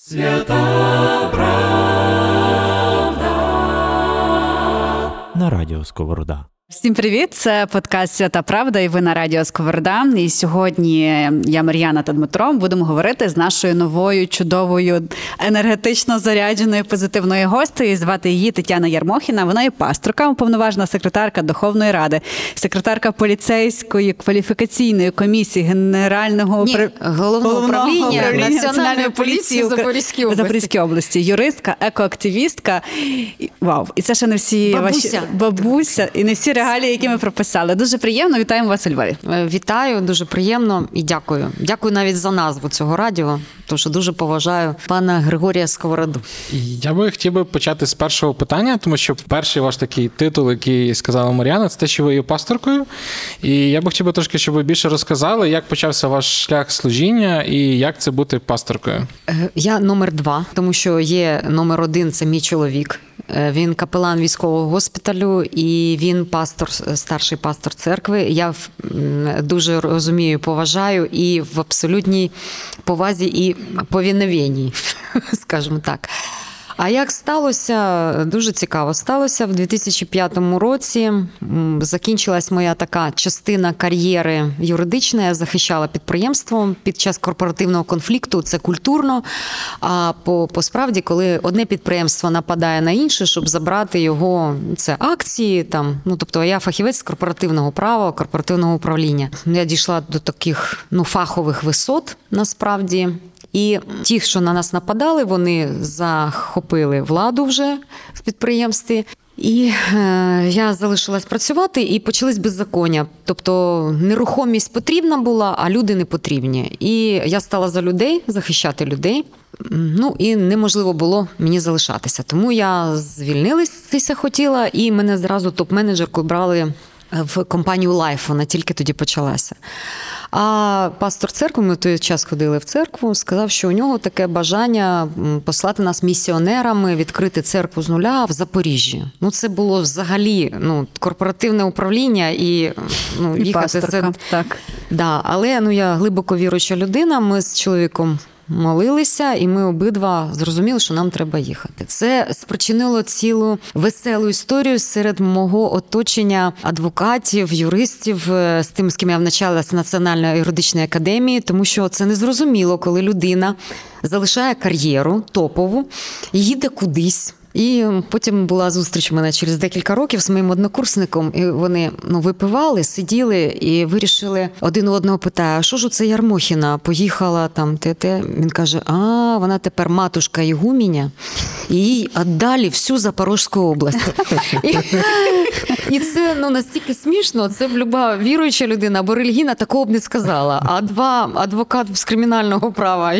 Свята правда на радіо Сковорода. Всім привіт! Це подкаст Свята Правда, і ви на радіо Сковорода. І сьогодні я Мар'яна та Дмитро будемо говорити з нашою новою чудовою енергетично зарядженою позитивною гостею. Звати її Тетяна Ярмохіна. Вона є пасторка, уповноважена секретарка Духовної ради, секретарка поліцейської кваліфікаційної комісії генерального Ні, упра- головного управління Національної поліції Укра- Запорізької області. Запорізької області, юристка, екоактивістка. І- Вау, і це ще не всі Бабуся. ваші бабуся, і не всі регалії, які ми прописали. Дуже приємно. Вітаємо вас у Львові. Е, Вітаю, дуже приємно і дякую. Дякую навіть за назву цього радіо, тому що дуже поважаю пана Григорія Сковороду. Я би хотів би почати з першого питання, тому що перший ваш такий титул, який сказала Мар'яна, це те, що ви є пасторкою. І я би хотів би трошки, щоб ви більше розказали, як почався ваш шлях служіння і як це бути пасторкою. Е, Я номер два, тому що є номер один це мій чоловік. Е, Він капелан військового госпіталю і він пастор, старший пастор церкви. Я дуже розумію, поважаю і в абсолютній повазі і повіновенні, скажімо так. А як сталося, дуже цікаво. Сталося в 2005 році. Закінчилась моя така частина кар'єри юридична. Я захищала підприємство під час корпоративного конфлікту. Це культурно. А по, по справді, коли одне підприємство нападає на інше, щоб забрати його, це акції. Там, ну тобто я фахівець з корпоративного права, корпоративного управління. Я дійшла до таких ну фахових висот насправді. І ті, що на нас нападали, вони захопили владу вже в підприємстві. І е, я залишилась працювати, і почались беззаконня. Тобто нерухомість потрібна була, а люди не потрібні. І я стала за людей, захищати людей. Ну і неможливо було мені залишатися. Тому я звільнилася хотіла, і мене зразу топ-менеджеркою брали в компанію Life. Вона тільки тоді почалася. А пастор церкви, ми в той час ходили в церкву, сказав, що у нього таке бажання послати нас місіонерами, відкрити церкву з нуля в Запоріжжі. Ну, це було взагалі ну, корпоративне управління і ну, І їхати пасторка. це. Так. Да, але ну я глибоко віруюча людина. Ми з чоловіком молилися, і ми обидва зрозуміли, що нам треба їхати. Це спричинило цілу веселу історію серед мого оточення адвокатів, юристів, е, з тим, з ким я вначалася Національної юридичної академії, тому що це незрозуміло, коли людина залишає кар'єру топову, їде кудись. І потім була зустріч у мене через декілька років з моїм однокурсником, і вони ну, випивали, сиділи і вирішили один у одного питає: а що ж це Ярмохіна? Поїхала там те, те. Він каже: А, вона тепер матушка Ігуміня, і їй віддалі всю Запорозьку область. І, це ну настільки смішно. Це б люба віруюча людина або релігійна такого б не сказала. А два адвокат з кримінального права,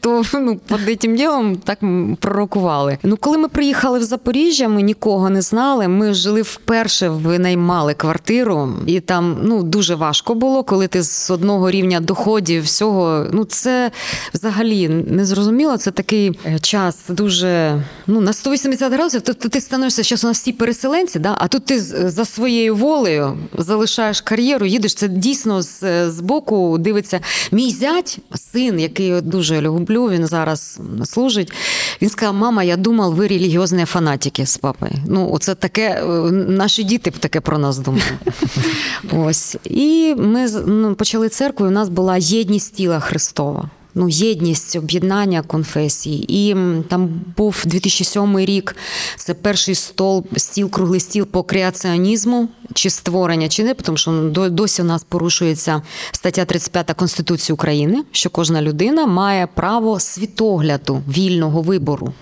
то ну під цим ділом так пророкували. Ну, коли ми приїхали в Запоріжжя, ми нікого не знали. Ми жили вперше, винаймали квартиру, і там ну дуже важко було, коли ти з одного рівня доходів всього. Ну це взагалі не зрозуміло. Це такий е, час дуже ну на 180 градусів. Тобто ти становишся зараз у нас всі переселенці, да? а тут ти за своєю волею залишаєш кар'єру, їдеш. Це дійсно з, з боку дивиться. Мій зять, син, який дуже люблю, він зараз служить. Він сказав: Мама, я думав, ви релігіозні фанатики з папою. Ну, оце таке, е, наші діти б таке про нас думали. Ось. І ми ну, почали церкву, і у нас була єдність тіла Христова. Ну, єдність об'єднання конфесій. І там був 2007 рік. Це перший стол, стіл, круглий стіл по креаціонізму, чи створення, чи не, тому що ну, досі у нас порушується стаття 35 Конституції України, що кожна людина має право світогляду, вільного вибору.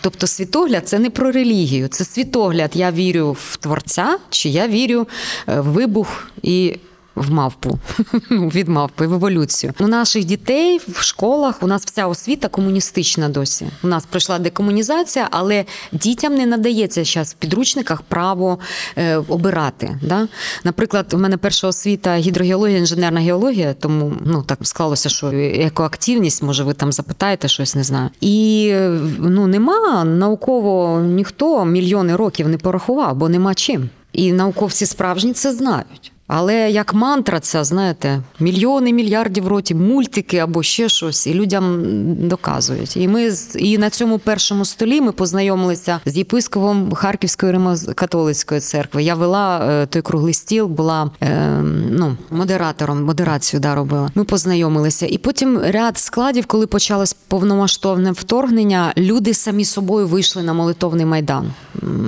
Тобто, світогляд це не про релігію, це світогляд. Я вірю в творця, чи я вірю е, в вибух і в мавпу Ну, від мавпи в еволюцію. У наших дітей в школах у нас вся освіта комуністична досі. У нас пройшла декомунізація, але дітям не надається зараз в підручниках право е, обирати. Да? Наприклад, у мене перша освіта гідрогеологія, інженерна геологія, тому ну так склалося, що екоактивність, може, ви там запитаєте щось, не знаю. І е, ну нема науково ніхто мільйони років не порахував, бо нема чим. І науковці справжні це знають. Але як мантра, ця, знаєте, мільйони мільярдів років, мультики або ще щось, і людям доказують. І ми і на цьому першому столі ми познайомилися з єпископом Харківської Римо-католицької церкви. Я вела е, той круглий стіл, була е, ну, модератором, модерацію да, робила. Ми познайомилися. І потім ряд складів, коли почалось повномасштабне вторгнення, люди самі собою вийшли на молитовний майдан.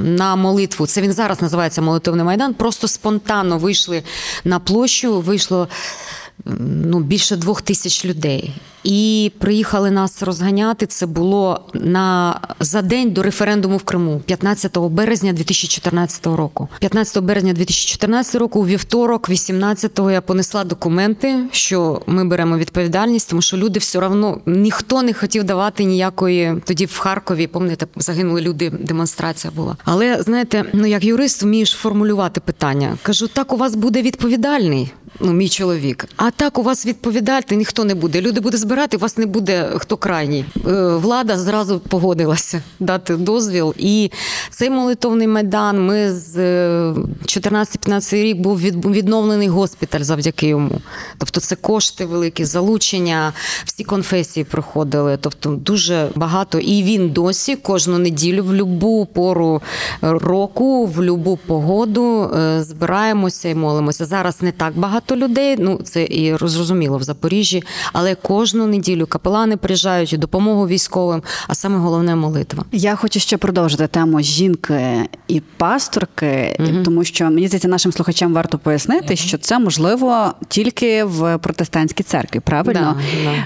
На молитву. Це він зараз називається молитовний майдан. Просто спонтанно вийшли на площу, вийшло ну, більше двох тисяч людей. І приїхали нас розганяти. Це було на за день до референдуму в Криму, 15 березня 2014 року. 15 березня 2014 року, у вівторок, 18-го, я понесла документи, що ми беремо відповідальність, тому що люди все одно ніхто не хотів давати ніякої. Тоді в Харкові, пам'ятаєте, загинули люди, демонстрація була. Але знаєте, ну як юрист вмієш формулювати питання. Кажу, так у вас буде відповідальний. Ну, мій чоловік. А так у вас відповідальний ніхто не буде. Люди будуть збирати, у вас не буде хто крайній. Е, Влада зразу погодилася дати дозвіл. І цей молитовний майдан. Ми з е, 14-15 рік був відновлений госпіталь завдяки йому. Тобто, це кошти великі, залучення, всі конфесії проходили. Тобто, дуже багато. І він досі кожну неділю, в будь-яку пору року, в будь-яку погоду е, збираємося і молимося. Зараз не так багато людей. Ну це і зрозуміло в Запоріжжі, але кожну неділю капелани приїжджають і допомогу військовим. А саме головне молитва. Я хочу ще продовжити тему жінки і пасторки, тому що мені здається, нашим слухачам варто пояснити, що це можливо тільки в протестантській церкві. Правильно?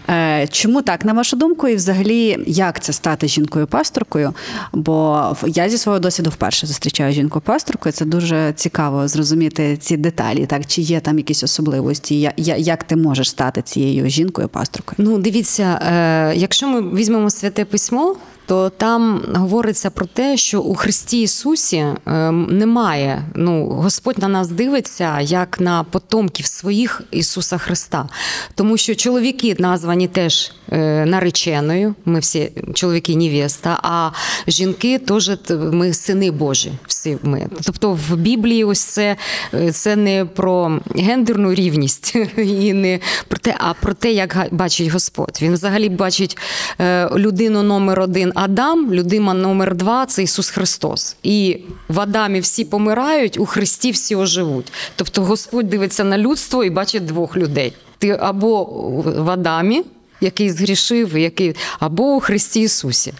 Да, Е, Чому так, на вашу думку, і взагалі як це стати жінкою-пасторкою? Бо я зі свого досвіду вперше зустрічаю жінку-пасторку. і Це дуже цікаво зрозуміти ці деталі. Так чи є там якісь особливості? Я- я- Як ти можеш стати цією жінкою-пасторкою? Ну, дивіться, е, якщо ми візьмемо святе письмо, то там говориться про те, що у Христі Ісусі е, немає. Ну, Господь на нас дивиться як на потомків своїх Ісуса Христа. Тому що чоловіки названі теж е, нареченою. Ми всі чоловіки невеста, а жінки теж ми сини Божі. Всі ми. Тобто в Біблії ось це, е, це не про гендерну рівність і не про те, а про те, як бачить Господь. Він взагалі бачить е, людину номер один Адам, людина номер два це Ісус Христос. І в Адамі всі помирають, у Христі всі оживуть. Тобто Господь дивиться на людство і бачить двох людей. Ти або в Адамі. Який згрішив, який або у Христі Ісусі.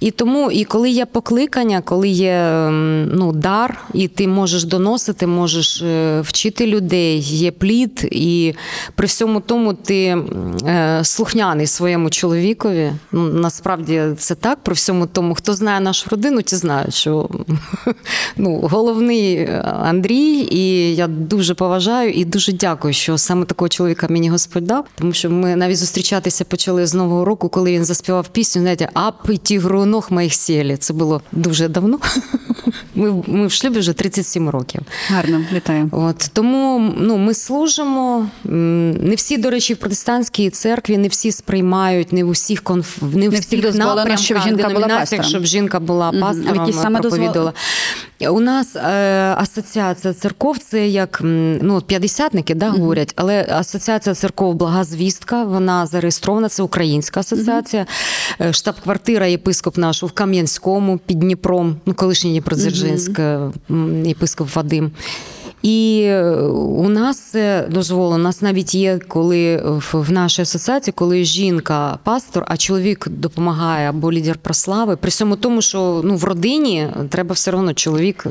І тому, і коли є покликання, коли є ем, ну, дар, і ти можеш доносити, можеш е, вчити людей, є плід, і при всьому тому ти е, слухняний своєму чоловікові. Ну, насправді це так, при всьому тому, хто знає нашу родину, ті знають, що ну, головний е, Андрій, і я дуже поважаю і дуже дякую, що саме такого чоловіка мені Господь дав, тому що ми навіть зустрічатися почали з нового року, коли він заспівав пісню, знаєте, «Ап, тігру ног моїх сілі. Це було дуже давно. Ми, ми в шлюбі вже 37 років. Гарно, вітаю. От тому ну, ми служимо. Не всі, до речі, в протестантській церкві не всі сприймають, не в усіх конф... не в всіх напрямках, щоб жінка була пастором. щоб жінка була пастором, які саме проповідувала. У нас е, асоціація церков, це як ну, п'ятдесятники, да, говорять, але асоціація церков Благозвістка, вона зареєстрована, це українська асоціація. Е, Штаб-квартира єпископ наш в Кам'янському під Дніпром, ну, колишній Дніпродзержинськ, єпископ Вадим. І е, у нас це дозволено. У нас навіть є, коли в, нашій асоціації, коли жінка пастор, а чоловік допомагає або лідер прослави. При всьому тому, що ну в родині треба все одно чоловік. е,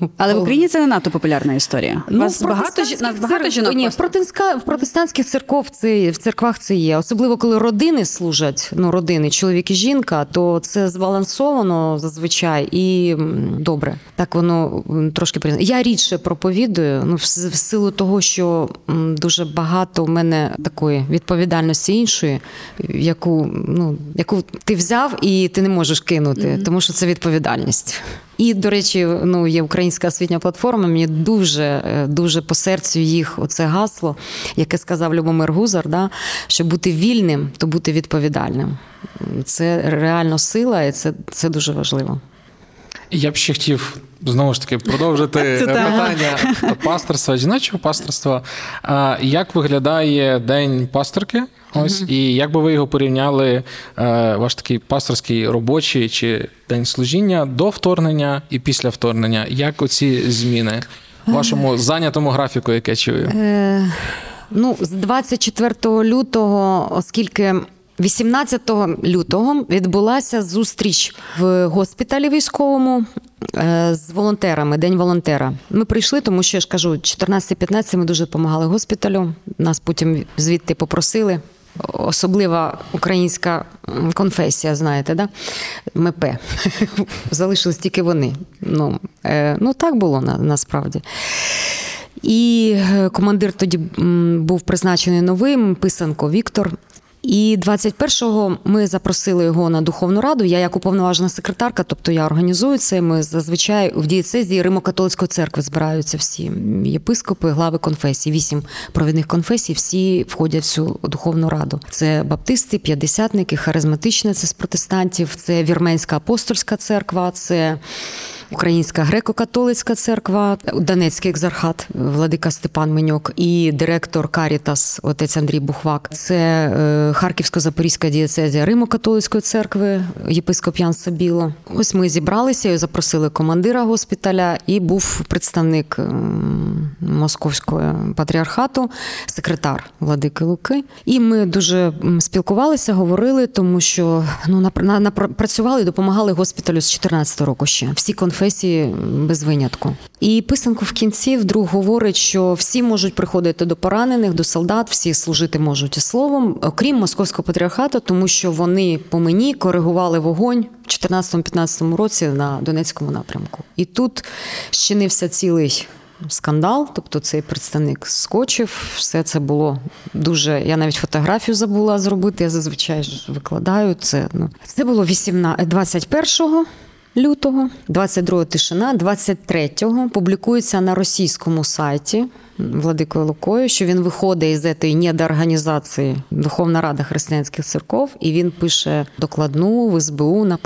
Ну, Але в Україні це не надто популярна історія. У вас багато, протестантських нас багато жінок. Ні, в, просто? протестантська, в протестантських церков це в церквах це є. Особливо коли родини служать, ну родини, чоловік і жінка, то це збалансовано зазвичай і добре. Так воно трошки. Я рідше проповідую, ну в, в силу того, що дуже багато у мене такої відповідальності іншої, яку ну яку ти взяв і ти не можеш кинути, тому що це відповідальність. І, до речі, ну є українська освітня платформа. Мені дуже е, дуже по серцю їх оце гасло, яке сказав Любомир Гузар, да, що бути вільним, то бути відповідальним. Це реально сила, і це, це дуже важливо. Я б ще хотів знову ж таки продовжити е, питання пасторства, жіночого пасторства. Як виглядає день пасторки? Ось і як би ви його порівняли, е, ваш такий пасторський робочий чи день служіння до вторгнення і після вторгнення? Як оці зміни в вашому зайнятому графіку, яке чую? Е, ну, з 24 лютого, оскільки 18 лютого відбулася зустріч в госпіталі військовому е, з волонтерами, День волонтера. Ми прийшли, тому що я ж кажу, 14-15 ми дуже допомагали госпіталю. Нас потім звідти попросили. Особлива українська конфесія, знаєте, да? МП. Залишились тільки вони. Ну, е, ну так було на, насправді. І е, командир тоді був призначений новим писанко Віктор. І 21-го ми запросили його на духовну раду. Я як уповноважена секретарка, тобто я організую це. Ми зазвичай в дієцезії Римо-католицької церкви збираються всі єпископи, глави конфесій. Вісім провідних конфесій, всі входять в цю духовну раду. Це баптисти, п'ятдесятники, харизматичне це з протестантів, це вірменська апостольська церква, це. Українська греко-католицька церква, Донецький екзархат, владика Степан Меньок і директор Карітас, отець Андрій Бухвак. Це е, Харківсько-Запорізька дієцезія Римо-католицької церкви, єпископ Ян Сабіло. Ось ми зібралися і запросили командира госпіталя, і був представник ем, московського патріархату, секретар владики Луки. І ми дуже спілкувалися, говорили, тому що ну на, працювали і допомагали госпіталю з 14 року ще. Всі конфесії без винятку. І писанку в кінці вдруг говорить, що всі можуть приходити до поранених, до солдат, всі служити можуть і словом, окрім московського патріархату, тому що вони по мені коригували вогонь в 14-15 році на Донецькому напрямку. І тут щинився цілий. Скандал, тобто цей представник скочив, все це було дуже. Я навіть фотографію забула зробити. Я зазвичай ж викладаю це. Ну це було 18, 21 лютого, 22 тишина, 23-го публікується на російському сайті Владикою Лукою, що він виходить із цієї недоорганізації Духовна Рада християнських церков, і він пише докладну в СБУ на.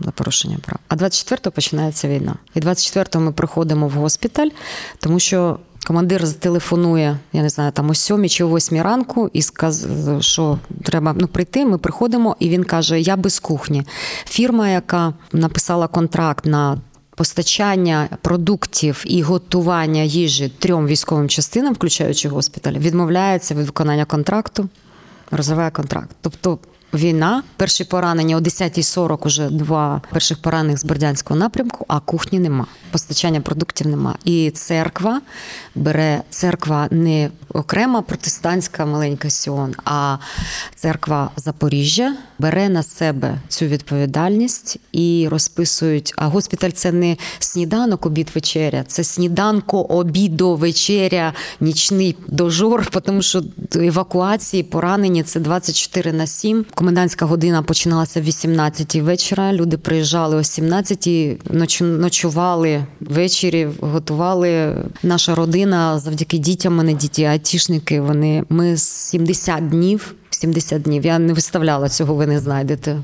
За порушення прав. А 24-го починається війна. І 24-го ми приходимо в госпіталь, тому що командир зателефонує, я не знаю, там о 7 чи о 8 ранку, і сказав, що треба ну, прийти. Ми приходимо, і він каже: Я без кухні. Фірма, яка написала контракт на постачання продуктів і готування їжі трьом військовим частинам, включаючи госпіталь, відмовляється від виконання контракту, розриває контракт. Тобто війна, перші поранення о 10.40 уже два перших поранених з Бердянського напрямку, а кухні нема. Постачання продуктів нема. І церква бере церква не окрема протестантська маленька Сіон, а церква Запоріжжя бере на себе цю відповідальність і розписують. А госпіталь це не сніданок, обід, вечеря, це сніданко, обідо, вечеря, нічний дожор, тому що евакуації, поранені це 24 на 7. Комендантська година починалася в 18 вечора. Люди приїжджали о 17, ноч- ночували ввечері, готували. Наша родина завдяки дітям, мене діти айтішники. Вони ми з 70 днів. 70 днів. Я не виставляла цього, ви не знайдете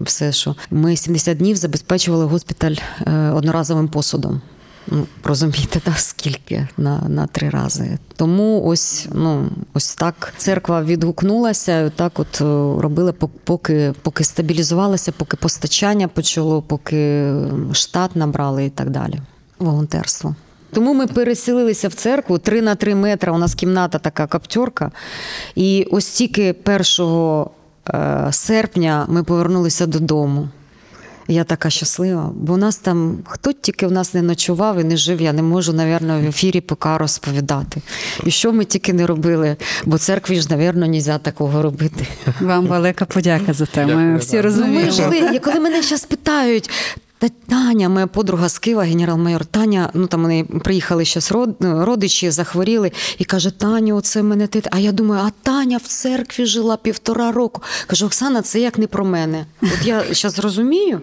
все, що ми 70 днів забезпечували госпіталь е, одноразовим посудом. Ну, розумієте, да, скільки на, на три рази. Тому ось, ну, ось так церква відгукнулася, так от е, робили, пок- поки, поки стабілізувалося, поки постачання почало, поки штат набрали і так далі. Волонтерство. Тому ми переселилися в церкву 3 на 3 метри. У нас кімната така каптерка. І ось тільки 1 е, серпня ми повернулися додому. Я така щаслива, бо у нас там хто тільки в нас не ночував і не жив, я не можу, напевно, в ефірі ПК розповідати. І що ми тільки не робили, бо церкві ж, напевно, не можна такого робити. Вам велика подяка за те. Ми Дякую, всі. Ну, ми розуміємо. жили, коли мене зараз питають. Та Таня, моя подруга з Києва, генерал-майор Таня, ну там вони приїхали щось ну, родичі, захворіли, і каже: Таню, оце мене ти. А я думаю, а Таня в церкві жила півтора року. Кажу, Оксана, це як не про мене. От я зараз розумію.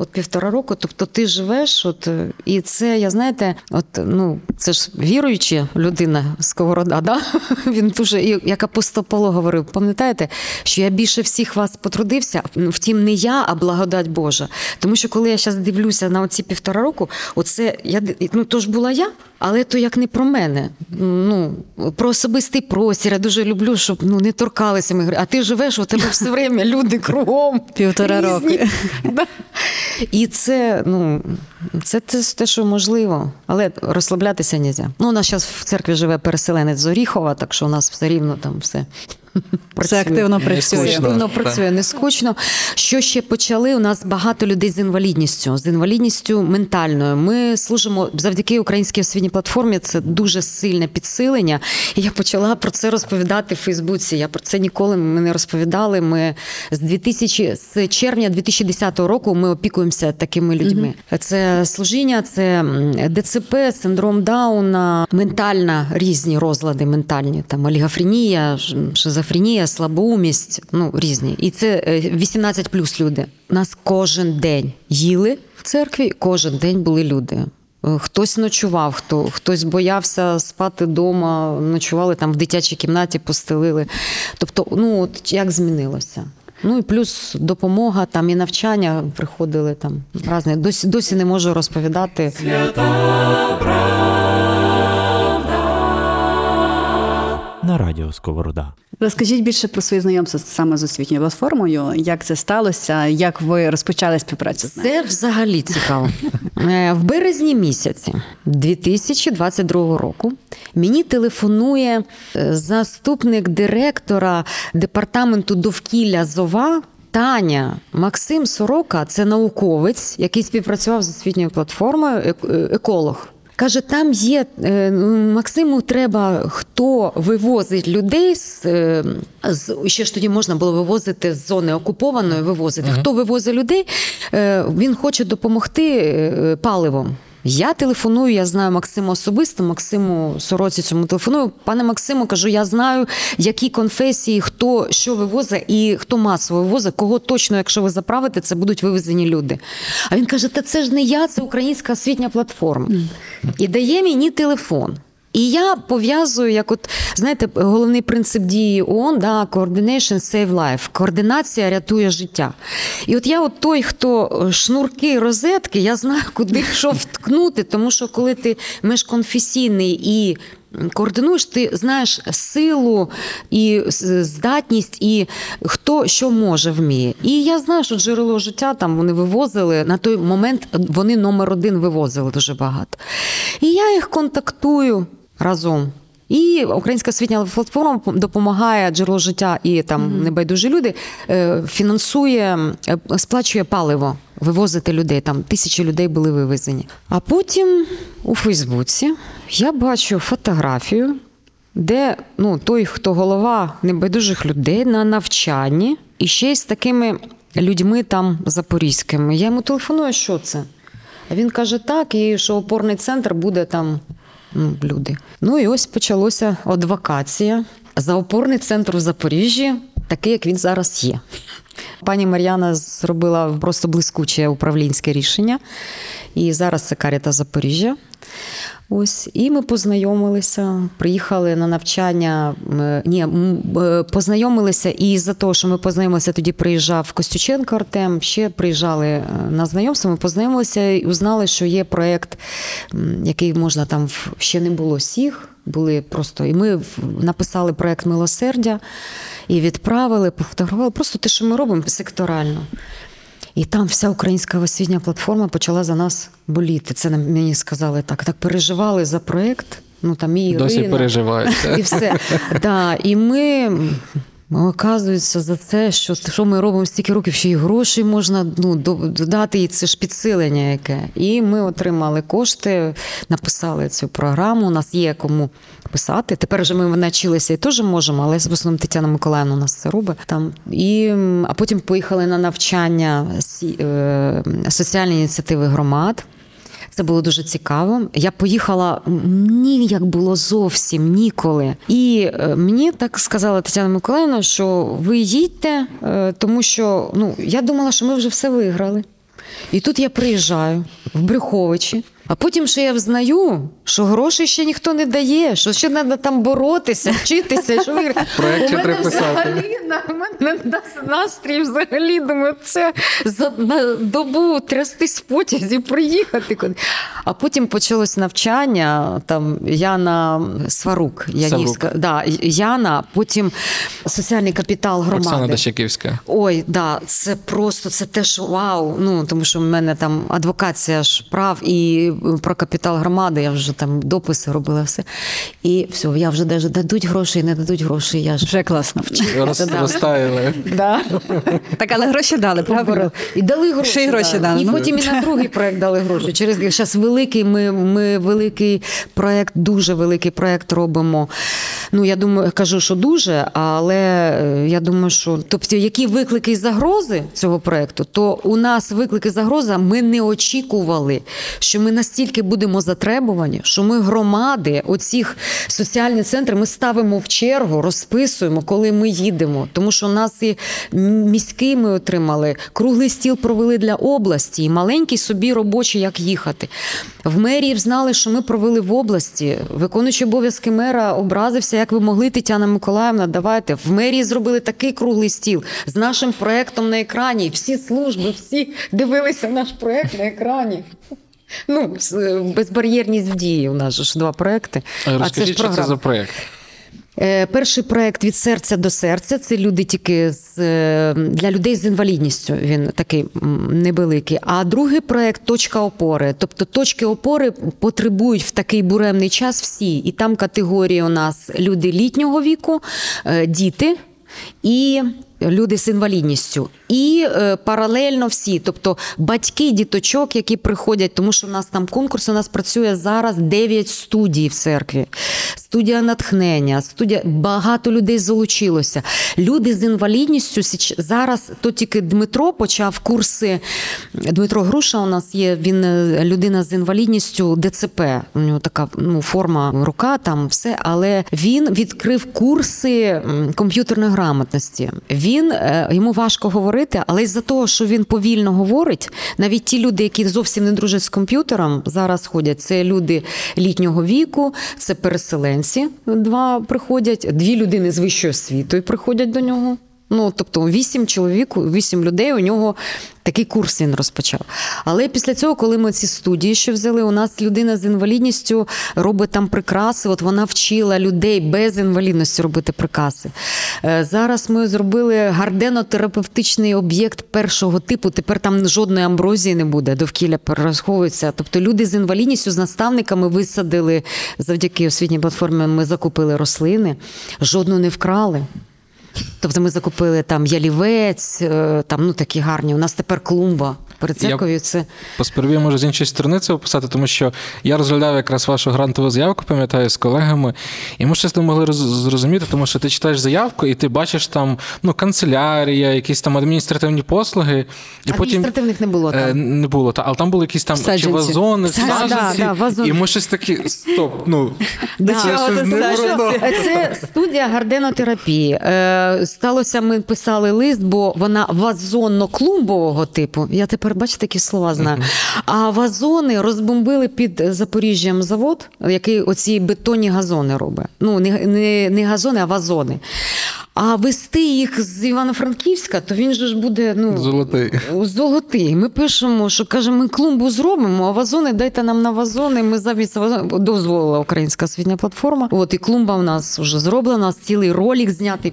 От півтора року, тобто ти живеш, от е, і це я знаєте, от ну це ж віруюча людина сковорода, да? Він дуже як апостол Павло говорив, пам'ятаєте, що я більше всіх вас потрудився, втім, не я, а благодать Божа. Тому що коли я зараз дивлюся на оці півтора року, оце я ну то ж була я, але то як не про мене. Ну про особистий простір. Я дуже люблю, щоб ну не торкалися ми. А ти живеш у тебе все время люди кругом. Півтора різні. І це, ну, це, це те, що можливо, але розслаблятися не можна. Ну, у нас зараз в церкві живе переселенець з Оріхова, так що у нас все рівно там все. Все активно Не працює. скучно. Активно Так. працює, не скучно. Що ще почали? У нас багато людей з інвалідністю, з інвалідністю ментальною. Ми служимо завдяки українській освітній платформі. Це дуже сильне підсилення. І я почала про це розповідати в Фейсбуці. Я про це ніколи ми не розповідали. Ми з 2000, з червня 2010 року ми опікуємося такими людьми. Це служіння, це ДЦП, синдром Дауна, ментальна різні розлади, ментальні там олігофренія, ш- шизофренія, слабоумість, ну різні. І це е, 18 плюс люди. Нас кожен день їли в церкві, кожен день були люди. Е, Хтось ночував, хто хтось боявся спати вдома, ночували там в дитячій кімнаті, постелили. Тобто, ну от як змінилося. Ну і плюс допомога там і навчання приходили там разне. Досі досі не можу розповідати. На радіо Сковорода. Розкажіть більше про свої знайомства саме з освітньою платформою. Як це сталося? Як ви розпочали співпрацю з нею? Це взагалі цікаво. Е, В березні місяці 2022 року мені телефонує е, заступник директора департаменту довкілля Зова. Таня Максим Сорока це науковець, який співпрацював з освітньою платформою, е, еколог. Каже, там є е, Максиму треба, хто вивозить людей з, е, з ще ж тоді можна було вивозити з зони окупованої, вивозити. Хто вивозить людей, е, він хоче допомогти паливом. Я телефоную, я знаю Максиму особисто, Максиму Сороці цьому телефоную. Пане Максиму, кажу, я знаю, які конфесії, хто що вивозить і хто масово вивозить, кого точно, якщо ви заправите, це будуть вивезені люди. А він каже: Та це ж не я, це українська освітня платформа. І дає мені телефон. І я пов'язую, як от знаєте, головний принцип дії ООН, да, coordination save life. Координація рятує життя. І от я, от той, хто шнурки, розетки, я знаю, куди що вткнути, тому що коли ти межконфесійний і координуєш, ти знаєш силу і здатність, і хто що може вміє. І я знаю, що джерело життя там вони вивозили на той момент. Вони номер один вивозили дуже багато. І я їх контактую разом. І Українська освітня платформа допомагає джерело життя і там небайдужі люди е, фінансує, е, сплачує паливо, вивозити людей. Там тисячі людей були вивезені. А потім у Фейсбуці я бачу фотографію, де ну, той, хто голова небайдужих людей на навчанні, і ще й з такими людьми там запорізькими. Я йому телефоную, що це? А він каже, так, і що опорний центр буде там люди. Ну і ось почалося адвокація за опорний центр в Запоріжжі, такий, як він зараз є. Пані Мар'яна зробила просто блискуче управлінське рішення. І зараз це Каріта Запоріжжя. Ось, і ми познайомилися, приїхали на навчання. Ні, познайомилися, і за того, що ми познайомилися, тоді приїжджав Костюченко Артем. Ще приїжджали е, на знайомство. Ми познайомилися і узнали, що є проєкт, який можна там ще не було всіх. Були просто, і ми написали проєкт милосердя і відправили, пофотографували. Просто те, що ми робимо секторально. І там вся українська освітня платформа почала за нас боліти. Це мені сказали так. Так переживали за проект. Ну там і Досі переживають. і все. Да, і ми. Оказується за це, що, що ми робимо стільки років, ще й грошей можна ну, до- додати, і це ж підсилення яке. І ми отримали кошти, написали цю програму. У нас є кому писати. Тепер вже ми навчилися і теж можемо, але в основному Тетяна Миколаївна у нас це робить. Там. І, а потім поїхали на навчання е, соціальні ініціативи громад. Це було дуже цікаво. Я поїхала ні, як було зовсім ніколи. І е, мені так сказала Тетяна Миколаївна, що ви їдьте, е, тому що ну я думала, що ми вже все виграли. І тут я приїжджаю в Брюховичі, а потім ще я взнаю, що грошей ще ніхто не дає, що ще треба там боротися, вчитися. Що ви... Проект ще треба писати. взагалі на мене нас- настрій взагалі думаю, це за на добу трястись в потязі, приїхати куди. А потім почалось навчання. Там Яна Сварук, Янівська, да, Яна, потім соціальний капітал громади. Оксана Дащаківська. Ой, да, це просто це теж вау. Ну тому що в мене там адвокація ж прав і про капітал громади. Я вже там дописи робила все. І все, я вже даже дадуть гроші, не дадуть гроші. Я ж Вже класно вчили. Роз, розтаяли. Так, але гроші дали, правда? Поборили. І дали гроші. Ще й гроші дали, І ну. потім і на другий проект дали гроші. Через зараз великий, ми, ми великий проект, дуже великий проект робимо. Ну, я думаю, кажу, що дуже, але е, я думаю, що тобто, які виклики і загрози цього проекту, то у нас виклики і загроза ми не очікували, що ми настільки будемо затребувані, що ми громади, оцих соціальні центри, ми ставимо в чергу, розписуємо, коли ми їдемо. Тому що нас і міський ми отримали, круглий стіл провели для області, і маленький собі робочий, як їхати. В мерії знали, що ми провели в області. Виконуючий обов'язки мера образився, як ви могли, Тетяна Миколаївна, давайте. В мерії зробили такий круглий стіл з нашим проектом на екрані. Всі служби, всі дивилися наш проект на екрані. Ну, е, безбар'єрність в дії. У нас ж два проекти. Розкажіть, що це за проєкт? Е, Перший проект від серця до серця це люди тільки з е, для людей з інвалідністю. Він такий невеликий. А другий проект точка опори. Тобто точки опори потребують в такий буремний час всі. І там категорії у нас люди літнього віку, діти і. Люди з інвалідністю, і е, паралельно всі, тобто батьки діточок, які приходять, тому що у нас там конкурс, у нас працює зараз 9 студій в церкві. Студія натхнення, студія багато людей залучилося. Люди з інвалідністю зараз то тільки Дмитро почав курси. Дмитро Груша у нас є. Він е, людина з інвалідністю ДЦП. У нього така ну, форма рука, там все. Але він відкрив курси комп'ютерної грамотності. Е, йому важко говорити, але із-за того, що він повільно говорить, навіть ті люди, які зовсім не дружать з комп'ютером, зараз ходять. Це люди літнього віку, це переселенці. Два приходять, дві людини з вищою освітою приходять до нього. Ну, тобто, вісім чоловік, вісім людей у нього такий курс він розпочав. Але після цього, коли ми ці студії ще взяли, у нас людина з інвалідністю робить там прикраси. От вона вчила людей без інвалідності робити прикраси. Е, Зараз ми зробили гарденотерапевтичний об'єкт першого типу. Тепер там жодної амброзії не буде, довкілля перераховується. Тобто люди з інвалідністю, з наставниками висадили завдяки освітній платформі. Ми закупили рослини, жодну не вкрали. Тобто ми закупили там ялівець, е, там ну такі гарні. У нас тепер клумба перед церков'ю. Це Посперві може з іншої сторони це описати, тому що я розглядав якраз вашу грантову заявку, пам'ятаю, з колегами, і ми щось не могли роз- зрозуміти, тому що ти читаєш заявку, і ти бачиш там ну, канцелярія, якісь там адміністративні послуги. І потім адміністративних не було Е, там. не було, та, але там були якісь там чи вазони, Саджанці, саджанці, да, вазони. і ми щось такі, стоп, ну, Да. це не саджанці? Це студія гарденотерапії. Е, сталося, ми писали лист, бо вона вазонно-клумбового типу. Я тепер бачите такі слова знаю. А вазони розбомбили під Запоріжжям завод, який оці бетонні газони робить. Ну, не, не, не газони, а вазони. А вести їх з Івано-Франківська, то він же ж буде ну, Золотий. Золотий. Ми пишемо, що каже, ми клумбу зробимо, а вазони дайте нам на вазони. Ми замість вазони дозволила українська освітня платформа. От і клумба в нас вже зроблена. Цілий ролик знятий,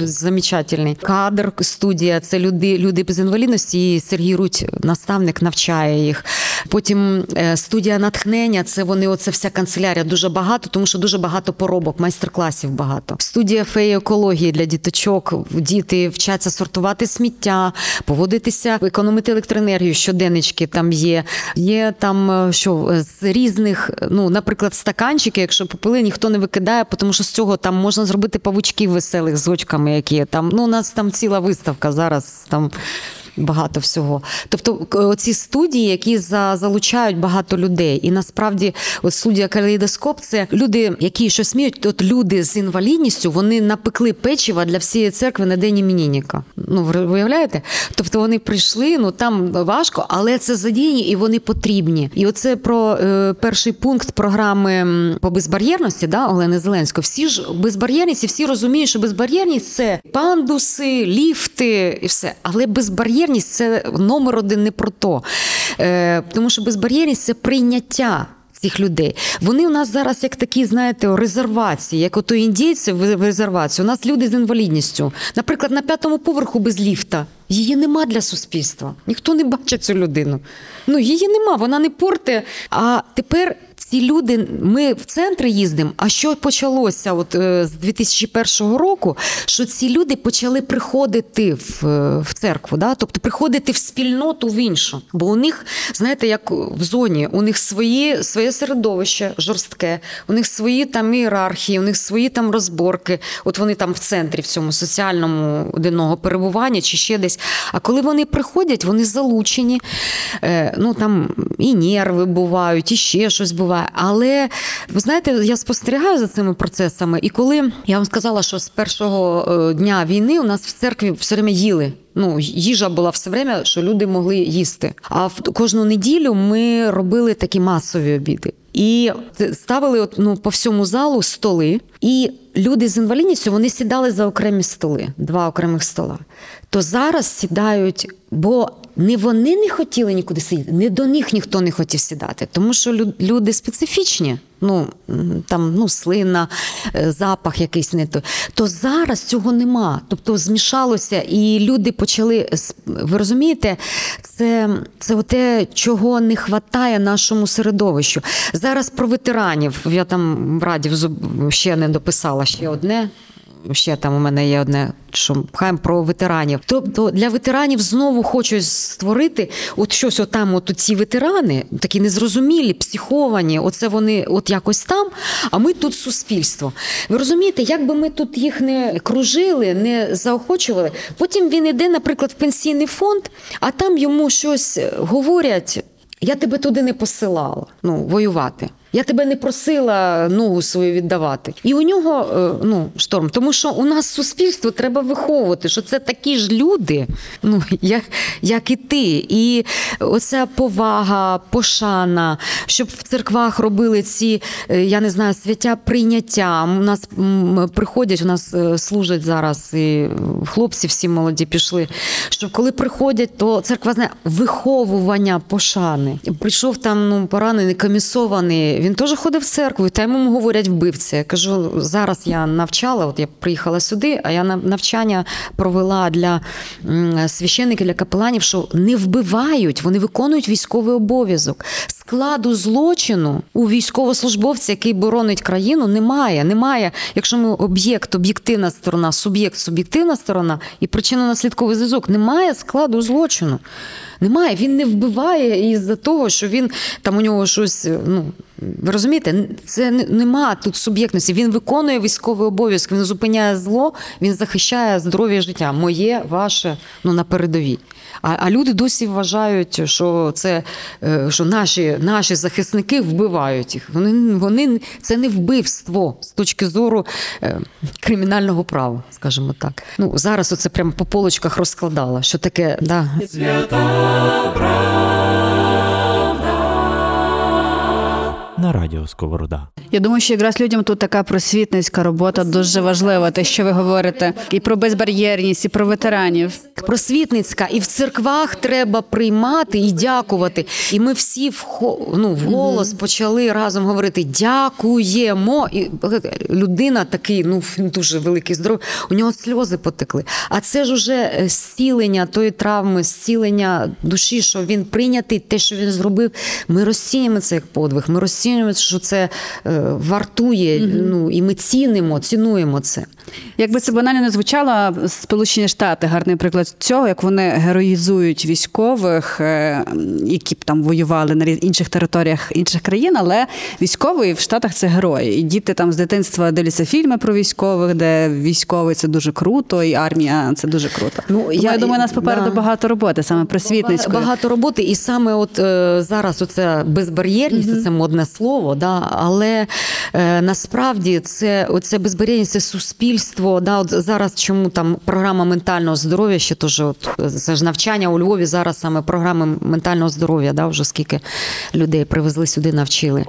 замечательний. Кадр студія. Це люди, люди без інвалідності. І Сергій Руть, наставник, навчає їх. Потім е, студія натхнення. Це вони, оце вся канцелярія дуже багато, тому що дуже багато поробок, майстер-класів багато. Студія феї екології для діточок. Діти вчаться сортувати сміття, поводитися, економити електроенергію. Щоденнички там є. Є там е, що е, з різних, ну, наприклад, стаканчики, якщо попили, ніхто не викидає, тому що з цього там можна зробити павучків веселих з очками, які є там. Ну, у нас там ціла виставка зараз. Там багато всього. Тобто, оці студії, які за, залучають багато людей. І насправді, от студія Калейдоскоп це люди, які щось вміють. От люди з інвалідністю вони напекли печива для всієї церкви на день іменінника. Ну, ви уявляєте? Тобто вони прийшли, ну там важко, але це задіяні і вони потрібні. І оце про е, перший пункт програми по безбар'єрності, да, Олени Зеленської. Всі ж безбар'єрність, і всі розуміють, що безбар'єрність це пандуси, ліфти і все. Але безбар'єрність це номер один не про то. Е, тому що безбар'єрність це прийняття. Цих людей. Вони у нас зараз як такі, знаєте, резервації, як ото індійці в резервації. У нас люди з інвалідністю. Наприклад, на п'ятому поверху без ліфта. Її нема для суспільства. Ніхто не бачить цю людину. Ну, її нема, вона не порте. А тепер ці люди, ми в центри їздимо. А що почалося от, е, з 2001 року? Що ці люди почали приходити в, е, в церкву, да? тобто приходити в спільноту в іншу. Бо у них, знаєте, як в зоні, у них свої, своє середовище жорстке, у них свої там ієрархії, у них свої там розборки. От вони там в центрі в цьому соціальному денного перебування чи ще десь. А коли вони приходять, вони залучені. Е, ну там і нерви бувають, і ще щось буває. Але ви знаєте, я спостерігаю за цими процесами, і коли я вам сказала, що з першого е, дня війни у нас в церкві все время їли. Ну, їжа була все время, що люди могли їсти. А в кожну неділю ми робили такі масові обіди. І ставили от, ну, по всьому залу столи, і люди з інвалідністю вони сідали за окремі столи, два окремих стола. То зараз сідають, бо не вони не хотіли нікуди сидіти, не до них ніхто не хотів сідати, тому що лю- люди специфічні. Ну там ну слина, е, запах якийсь не той. То зараз цього нема. Тобто змішалося, і люди почали ви розумієте, це, це те, чого не вистачає нашому середовищу. Зараз про ветеранів. Я там в Раді ще не дописала ще одне. Ще там у мене є одне, що пхаємо про ветеранів. Тобто для ветеранів знову хочуть створити от щось отам, от ці ветерани, такі незрозумілі, психовані, оце вони от якось там, а ми тут суспільство. Ви розумієте, як би ми тут їх не кружили, не заохочували, потім він іде, наприклад, в пенсійний фонд, а там йому щось говорять. Я тебе туди не посилала ну, воювати. Я тебе не просила ногу свою віддавати. І у нього е, ну, шторм. Тому що у нас суспільство треба виховувати, що це такі ж люди, ну, як, як і ти. І оця повага, пошана, щоб в церквах робили ці, е, я не знаю, свяття прийняття. У нас приходять, у нас е, служать зараз і хлопці всі молоді пішли. Що коли приходять, то церква знає виховування пошани. Прийшов там ну, поранений, комісований. Він теж ходив в церкву, і там йому говорять вбивці. Я кажу, зараз я навчала, от я приїхала сюди, а я на- навчання провела для священників, для капеланів, що не вбивають, вони виконують військовий обов'язок. Складу злочину у військовослужбовця, який боронить країну, немає. Немає. Якщо ми об'єкт, об'єктивна сторона, суб'єкт, суб'єктивна сторона і причинно-наслідковий зв'язок, немає складу злочину. Немає, він не вбиває із-за того, що він там у нього щось. Ну ви розумієте, це нема тут суб'єктності. Він виконує військовий обов'язок, він зупиняє зло, він захищає здоров'я життя. Моє, ваше, ну на передовій. А, а люди досі вважають, що це е, що наші, наші захисники вбивають їх. Вони, вони це не вбивство з точки зору е, кримінального права, скажімо так. Ну зараз оце прямо по полочках розкладала, що таке да, на радіо Сковорода. Я думаю, що якраз людям тут така просвітницька робота дуже важлива. Те, що ви говорите, і про безбар'єрність, і про ветеранів. просвітницька, і в церквах треба приймати і дякувати. І ми всі в ну, в голос почали разом говорити дякуємо. І людина такий, ну дуже великий здоров, у нього сльози потекли. А це ж уже е, зцілення тої травми, зцілення душі, що він прийнятий, те, що він зробив. Ми розцінюємо це як подвиг. Ми розцінюємо, що це е, вартує. Ну і ми цінимо, цінуємо це. Якби це банально не звучало, Сполучені Штати гарний приклад цього, як вони героїзують військових, е, які б там воювали на інших територіях інших країн, але військовий в Штатах це герої. І діти там з дитинства дивляться фільми про військових, де військовий це дуже круто, і армія це дуже круто. Ну, Тому, я- я думаю, у нас попереду да. багато роботи, саме просвітницької. Багато роботи, і саме от е, зараз оце безбар'єрність, це модне слово, да, але е, насправді це оце безбар'єрність, це суспільство. Да, от зараз чому там програма ментального здоров'я, ще теж от це ж навчання у Львові зараз саме програми ментального здоров'я, да, вже скільки людей привезли сюди, навчили.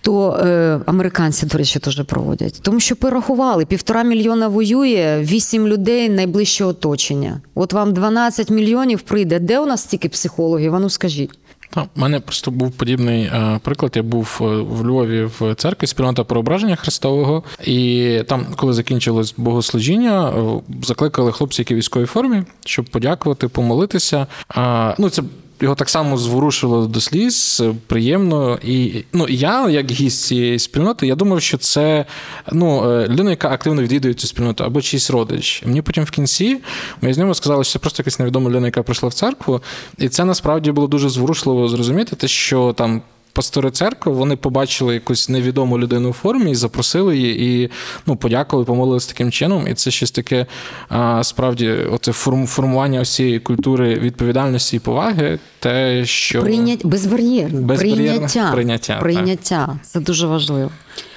То е, американці, до речі, теж проводять. Тому що порахували, півтора мільйона воює, вісім людей найближче оточення. От вам 12 мільйонів прийде. Де у нас стільки психологів? А ну скажіть. Та, У мене просто був подібний е, приклад. Я був е, в Львові в церкві спільнота проображення Христового, і там, коли закінчилось богослужіння, е, закликали хлопці, які в військовій формі, щоб подякувати, помолитися. Е, ну, це його так само зворушило до сліз, е, приємно. І ну, я, як гість цієї спільноти, я думав, що це ну, е, людина, яка активно відвідує цю спільноту, або чийсь родич. Мені потім в кінці з ними сказали, що це просто якась невідома людина, яка прийшла в церкву. І це насправді було дуже зворушливо зрозуміти, те, що там. Пастори церкви вони побачили якусь невідому людину в формі і запросили її, і ну, подякували, помолились таким чином. І це щось таке а, справді, оце форм, формування усієї культури відповідальності і поваги, те, що Прийнять безбар'єрне. Безбар'єрне Прийняття. прийняття. Прийняття. Це дуже важливо.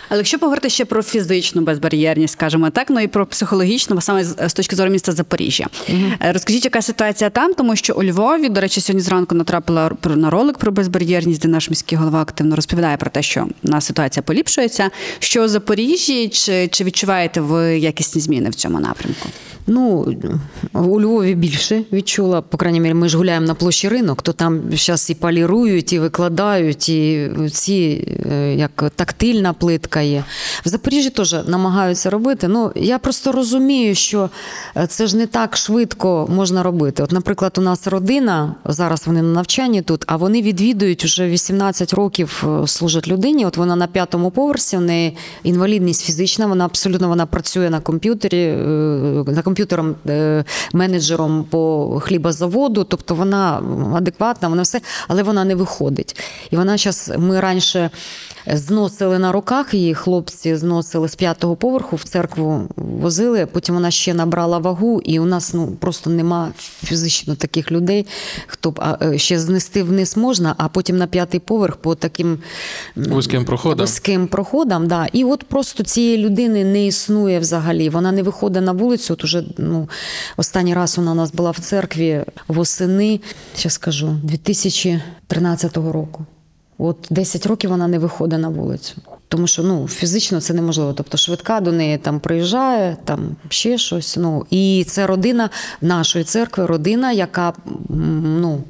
Але якщо поговорити ще про фізичну безбар'єрність, скажімо так, ну і про психологічну, бо саме з точки зору міста Запоріжжя. Е, Розкажіть, яка ситуація там, тому що у Львові, до речі, сьогодні зранку натрапила на ролик про безбар'єрність, де наш міський голова активно розповідає про те, що у нас ситуація поліпшується. Що у Запоріжжі, чи, чи відчуваєте ви якісні зміни в цьому напрямку? Ну, у Львові більше відчула. По крайній мірі, ми ж гуляємо на площі ринок, то там зараз і полірують, і викладають, і ці е, як тактильна плитка є. В Запоріжжі теж намагаються робити. Ну, я просто розумію, що е, це ж не так швидко можна робити. От, наприклад, у нас родина, зараз вони на навчанні тут, а вони відвідують уже 18 років е, служать людині. От вона на п'ятому поверсі, в неї інвалідність фізична, вона абсолютно вона працює на комп'ютері, е, за комп'ютером е, менеджером по хлібозаводу, тобто вона адекватна, вона все, але вона не виходить. І вона зараз, ми раніше зносили на руках її, хлопці зносили з п'ятого поверху в церкву возили, потім вона ще набрала вагу, і у нас ну, просто нема фізично таких людей, хто б а, е, ще знести вниз можна, а потім на п'ятий поверх по таким вузьким проходом. вузьким проходам. Да. І от просто цієї людини не існує взагалі. Вона не виходить на вулицю. От уже ну, останній раз вона у нас була в церкві восени, ще скажу, 2013 року. От 10 років вона не виходить на вулицю. Тому що ну, фізично це неможливо. Тобто швидка до неї там приїжджає, там ще щось. Ну, і це родина нашої церкви, родина, яка ну,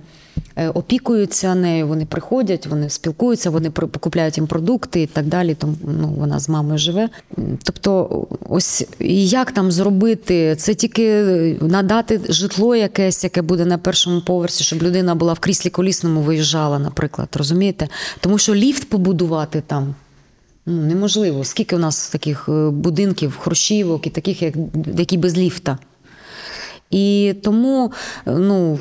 опікуються нею, вони приходять, вони спілкуються, вони при- купляють їм продукти і так далі. Тому ну, вона з мамою живе. Тобто, ось як там зробити? Це тільки надати житло якесь, яке буде на першому поверсі, щоб людина була в кріслі колісному, виїжджала, наприклад. Розумієте? Тому що ліфт побудувати там. Ну, неможливо. Скільки у нас таких е, будинків, хрущівок і таких, як, які без ліфта. І тому ну,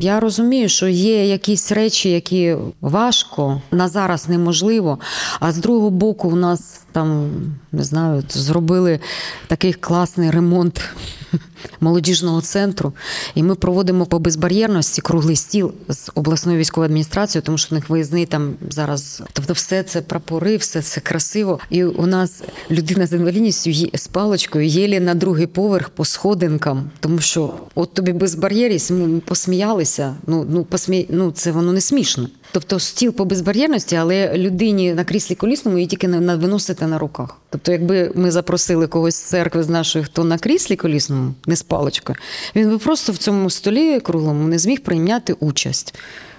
я розумію, що є якісь речі, які важко, на зараз неможливо. А з другого боку, у нас там, не знаю, зробили такий класний ремонт молодіжного центру. І ми проводимо по безбар'єрності круглий стіл з обласною військовою адміністрацією, тому що в них виїзний там зараз. Тобто, все це прапори, все це красиво. І у нас людина з інвалідністю з паличкою єлі на другий поверх по сходинкам, тому що от тобі безбар'єрність, ми посміялися. Ну, ну, посмі... ну це воно не смішно. Тобто стіл по безбар'єрності, але людині на кріслі колісному її тільки на виносити на руках. Тобто, якби ми запросили когось з церкви з нашої, хто на кріслі колісному, не з паличкою, він би просто в цьому столі круглому не зміг прийняти участь.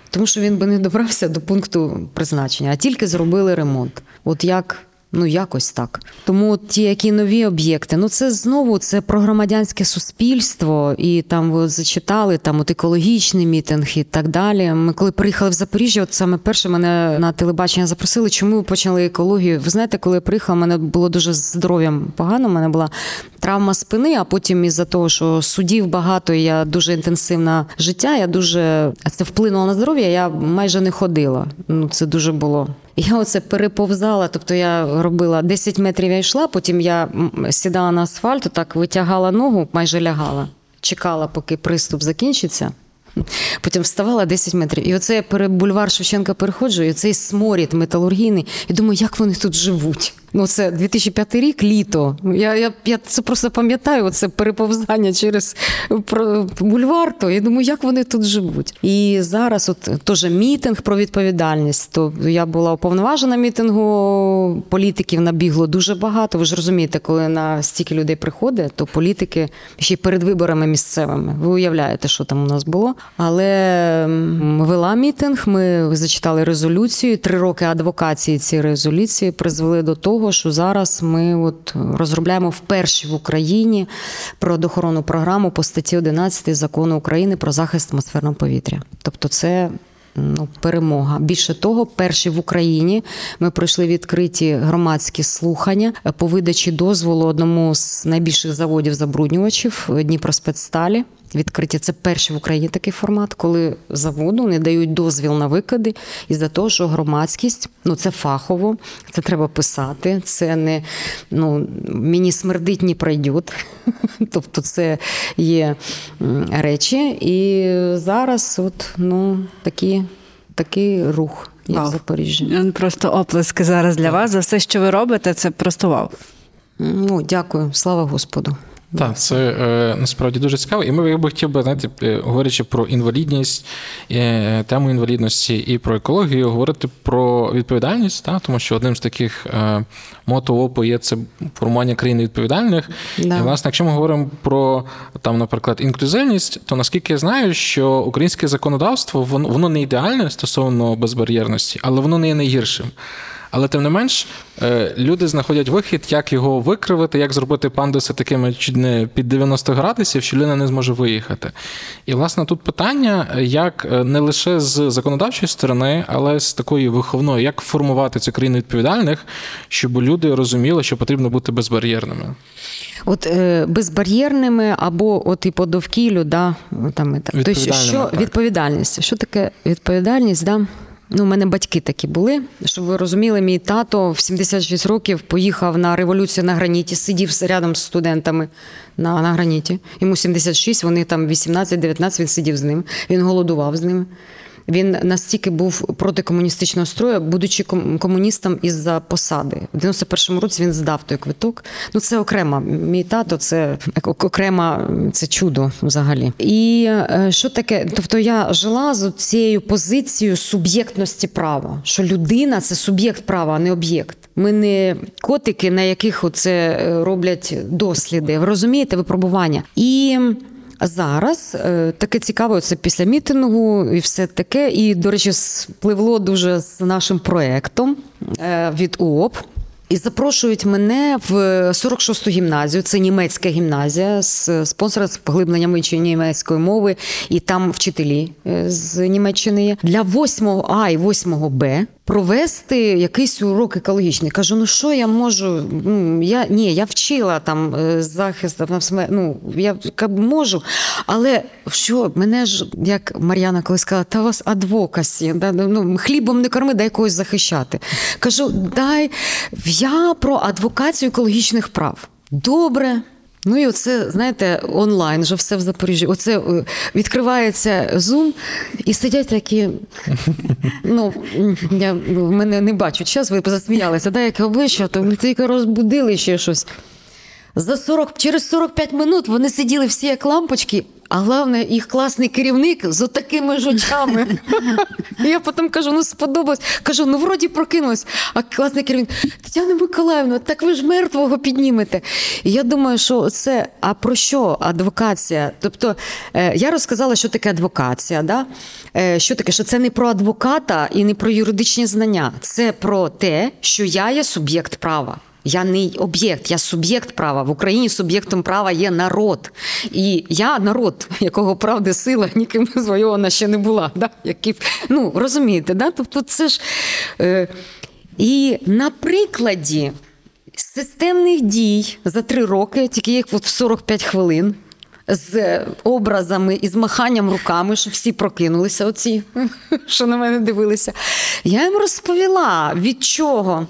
Тому що він би не добрався до пункту призначення, а тільки зробили ремонт. От як. Ну, якось так. Тому ті, які нові об'єкти, ну це знову це про громадянське суспільство, і там ви зачитали там от екологічний мітинг і так далі. Ми коли приїхали в Запоріжжя, от саме перше мене на телебачення запросили, чому ви почали екологію. Ви знаєте, коли я приїхала, мене було дуже здоров'ям погано. У мене була травма спини, а потім із-за того, що судів багато, я дуже інтенсивне життя, я дуже це вплинуло на здоров'я, я майже не ходила. Ну, це дуже було. Я оце переповзала, тобто я робила 10 метрів я йшла, потім я сідала на асфальт, так витягала ногу, майже лягала, чекала, поки приступ закінчиться. Потім вставала 10 метрів. І оце я бульвар Шевченка переходжу, і оцей сморід металургійний. І думаю, як вони тут живуть. Ну, це 2005 рік, літо. Я, я, я це просто пам'ятаю, оце переповзання через бульвар. То я думаю, як вони тут живуть. І зараз, от теж мітинг про відповідальність. То я була уповноважена мітингу, політиків набігло дуже багато. Ви ж розумієте, коли на стільки людей приходить, то політики ще й перед виборами місцевими. Ви уявляєте, що там у нас було. Але вела мітинг. Ми зачитали резолюцію. Три роки адвокації цієї резолюції призвели до того, що зараз ми от розробляємо вперше в Україні природоохоронну програму по статті 11 закону України про захист атмосферного повітря. Тобто, це. Ну, перемога. Більше того, перші в Україні ми пройшли відкриті громадські слухання по видачі дозволу одному з найбільших заводів забруднювачів Дніпроспецсталі. Відкриті це перший в Україні такий формат, коли заводу не дають дозвіл на викиди із-за того, що громадськість ну це фахово, це треба писати. Це не ну мені смердить, не пройдет. Тобто, це є речі. І зараз, от ну такі, такий рух є в Запоріжжі. Просто оплески зараз для вас за все, що ви робите. Це просто вау. Ну, дякую, слава Господу. Так, це е, насправді дуже цікаво. І ми я би хотів би, знаєте, е, говорячи про інвалідність, е, тему інвалідності і про екологію, говорити про відповідальність, та, тому що одним з таких е, мото ОПО є це формування країни відповідальних. Да. І, власне, якщо ми говоримо про там, наприклад, інклюзивність, то наскільки я знаю, що українське законодавство воно, воно не ідеальне стосовно безбар'єрності, але воно не є найгіршим. Але тим не менш, е, люди знаходять вихід, як його викривити, як зробити пандуси такими не під 90 градусів, що людина не зможе виїхати. І, власне, тут питання, як е, не лише з законодавчої сторони, але з такої виховної, як формувати цю країну відповідальних, щоб люди розуміли, що потрібно бути безбар'єрними. От е, безбар'єрними або от і по довкіллю, да, там, і так. Тобто, що так. відповідальність? Що таке відповідальність? Да? Ну, у мене батьки такі були. Щоб ви розуміли, мій тато в 76 років поїхав на революцію на граніті, сидів рядом з студентами на, на граніті. Йому 76, вони там 18-19, він сидів з ним, він голодував з ними. Він настільки був проти комуністичного строю, будучи комуністом із-за посади. В 91-му році він здав той квиток. Ну це окрема. Мій тато це ок- окрема це чудо взагалі. І е, що таке? Тобто я жила з цією позицією суб'єктності права, що людина це суб'єкт права, а не об'єкт. Ми не котики, на яких оце е, роблять досліди. Ви розумієте, випробування. І Зараз е, таке цікаво, це після мітингу і все таке. І, до речі, спливло дуже з нашим проектом е, від УОП. І запрошують мене в 46-ту гімназію. Це німецька гімназія з спонсора з поглибленням вивчення німецької мови, і там вчителі е, з Німеччини є. Для 8 А і 8 Б провести якийсь урок екологічний. Кажу, ну що я можу? Ну, я ні, я вчила там е, захист, ну я можу. Але що мене ж, як Мар'яна колись сказала, та вас адвокасі, да, ну, хлібом не корми, дай когось захищати. Кажу, дай я про адвокацію екологічних прав. Добре. Ну і оце, знаєте, онлайн вже все в Запоріжжі. Оце е, відкривається Zoom і сидять такі. Ну, я мене не бачу час, ви засміялися, да, яке обличчя, то ми тільки розбудили ще щось. За 40, через 45 минут вони сиділи всі як лампочки, а головне, їх класний керівник з отакими ж очами. Я потім кажу: ну сподобалось. Кажу, ну вроді прокинулась. А класний керівник, Тетяна Миколаївна, так ви ж мертвого піднімете. І я думаю, що це а про що адвокація? Тобто е, я розказала, що таке адвокація. Да? Е, що таке, що це не про адвоката і не про юридичні знання, це про те, що я є суб'єкт права. Я не об'єкт, я суб'єкт права. В Україні суб'єктом права є народ. І я народ, якого правди сила ніким звойована ще не була. Да? Які, ну, розумієте, да? тобто це ж. Е, і на прикладі системних дій за три роки, тільки їх от в 45 хвилин. З образами і з маханням руками, щоб всі прокинулися, оці, що на мене дивилися. Я їм розповіла, від чого,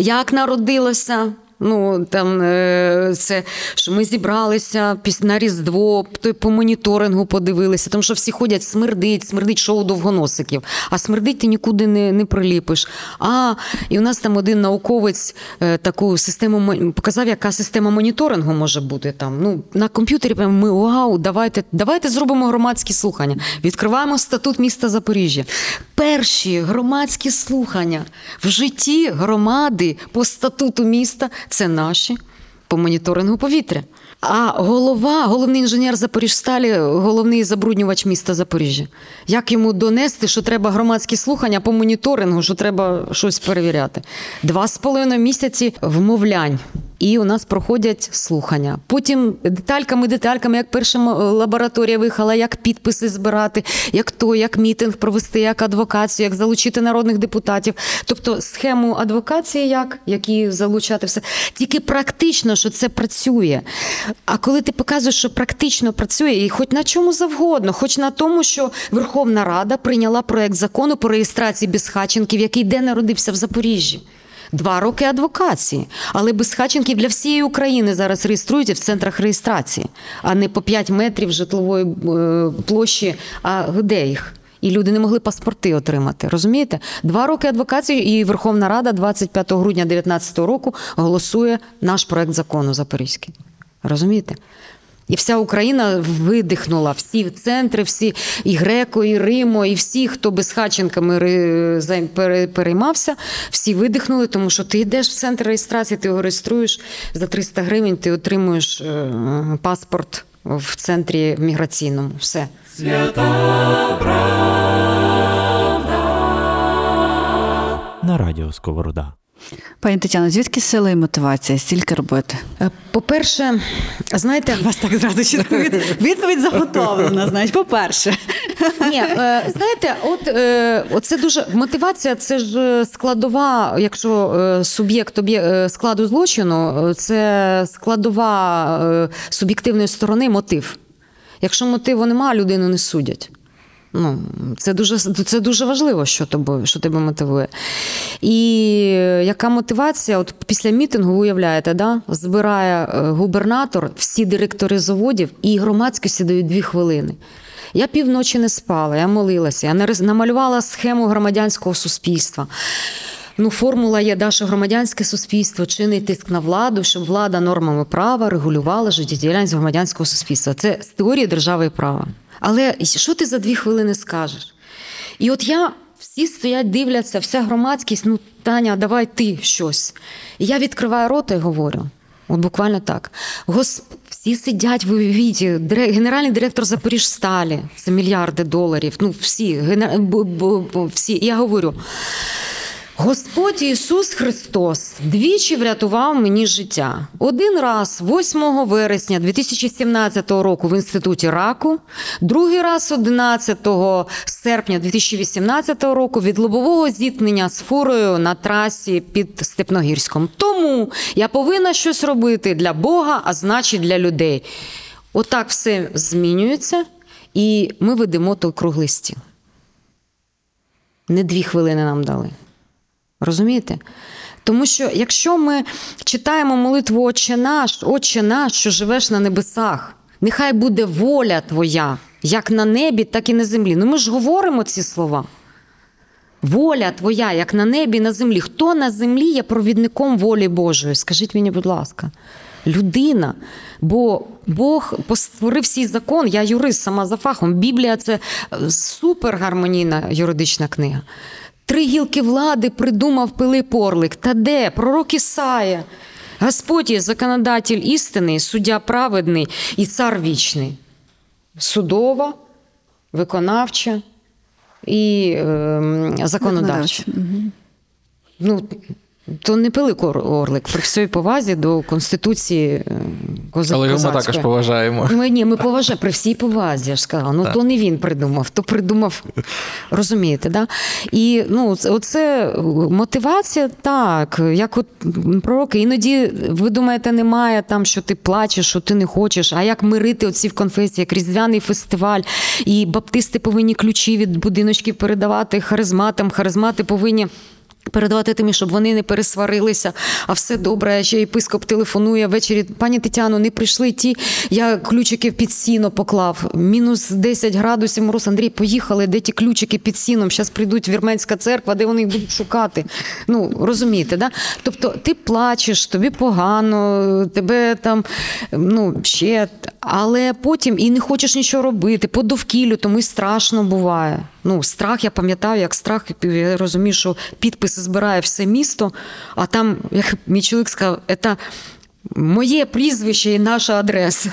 як народилося. Ну, там, е, це, що ми зібралися на Різдво, по моніторингу подивилися, тому що всі ходять, смердить, смердить шоу довгоносиків. А смердить ти нікуди не, не приліпиш. А, і у нас там один науковець е, таку систему показав, яка система моніторингу може бути там. Ну, на комп'ютері ми вау, давайте, давайте зробимо громадські слухання. Відкриваємо статут міста Запоріжжя. Перші громадські слухання в житті громади по статуту міста це наші по моніторингу повітря. А голова, головний інженер Запоріжсталі, головний забруднювач міста Запоріжжя. Як йому донести, що треба громадські слухання по моніторингу, що треба щось перевіряти? Два з половиною місяці вмовлянь. І у нас проходять слухання. Потім детальками, детальками, як перша м- лабораторія виїхала, як підписи збирати, як то, як мітинг провести, як адвокацію, як залучити народних депутатів. Тобто схему адвокації, як які залучати все. Тільки практично, що це працює. А коли ти показуєш, що практично працює, і хоч на чому завгодно, хоч на тому, що Верховна Рада прийняла проект закону по реєстрації безхатченків, який де народився в Запоріжжі. Два роки адвокації, але безхатченків для всієї України зараз реєструють в центрах реєстрації, а не по 5 метрів житлової е, площі, а де їх? І люди не могли паспорти отримати. Розумієте? Два роки адвокації, і Верховна Рада 25 грудня 2019 року голосує наш проект закону Запорізький. Розумієте? І вся Україна видихнула, всі центри, всі і Греко, і Римо, і всі, хто займ- пере- переймався, всі видихнули, тому що ти йдеш в центр реєстрації, ти його реєструєш за 300 гривень, ти отримуєш е, паспорт в центрі міграційному. Все. На радіо Сковорода. Пані Тетяно, звідки сила і мотивація стільки робити? Е, По-перше, знаєте, вас так зразу чітко від... відповідь заготовлена. Значить, по-перше, Ні, е, знаєте, от е, це дуже мотивація, це ж складова, якщо суб'єкт складу злочину, це складова суб'єктивної сторони мотив. Якщо мотиву немає, людину не судять. Ну, це дуже, це дуже важливо, що тобою, що тебе мотивує. І е, яка мотивація? От після мітингу, ви уявляєте, да? збирає е, губернатор, всі директори заводів, і громадськості дають дві хвилини. Я півночі не спала, я молилася, я намалювала схему громадянського суспільства. Ну, формула є, да, що громадянське суспільство чинить тиск на владу, щоб влада нормами права регулювала життєдіяльність громадянського суспільства. Це з теорії держави і права. Але що ти за дві хвилини скажеш? І от я всі стоять, дивляться, вся громадськість, ну, Таня, давай ти щось. І я відкриваю рота і говорю. От буквально так. Госп... Всі сидять, ви уявіть, генеральний директор Запоріжсталі, це мільярди доларів. Ну, всі, б- всі. Я говорю. Господь Ісус Христос двічі врятував мені життя. Один раз 8 вересня 2017 року в інституті раку, другий раз 11 серпня 2018 року від лобового зіткнення з фурою на трасі під Степногірськом. Тому я повинна щось робити для Бога, а значить для людей. Отак все змінюється, і ми ведемо той круглий стіл. Не дві хвилини нам дали. Розумієте? Тому що якщо ми читаємо молитву Отче наш, Отче наш, що живеш на небесах, нехай буде воля Твоя, як на небі, так і на землі. Ну ми ж говоримо ці слова. Воля Твоя, як на небі, на землі. Хто на землі є провідником волі Божої? Скажіть мені, будь ласка. Людина, бо Бог створив свій закон, я юрист сама за фахом. Біблія це супергармонійна юридична книга. Три гілки влади придумав Пилип Орлик. Та де? Пророк Ісая. Господь є законодатель істини, суддя праведний і цар вічний. Судова, виконавча і е, законодавча. Ну, То не Пилип Ор- Орлик, при всій повазі до Конституції е, коза- Але ми також поважаємо. Ми, ні, ми поважаємо при всій повазі, я ж сказала. Ну, Так. то не він придумав, то придумав, розумієте, да? І ну, це- оце мотивація, так, як от пророки. Іноді ви думаєте, немає там, що ти плачеш, що ти не хочеш. А як мирити оці в конфесії, як різдвяний фестиваль, і баптисти повинні ключі від будиночків передавати харизматам, харизмати повинні. Передавати тим, щоб вони не пересварилися, а все добре. Ще єпископ телефонує ввечері. Пані Тетяно, не прийшли ті. Я ключики під сіно поклав. Мінус 10 градусів мороз. Андрій, поїхали. Де ті ключики під сіном? Зараз прийдуть вірменська церква, де вони їх будуть шукати. Ну розумієте, да? Тобто ти плачеш, тобі погано, тебе там ну ще, але потім і не хочеш нічого робити. По довкіллю, тому і страшно буває. Ну, страх, я пам'ятаю, як страх, я розумію, що підписи збирає все місто, а там, як мій чоловік сказав, це моє прізвище і наша адреса.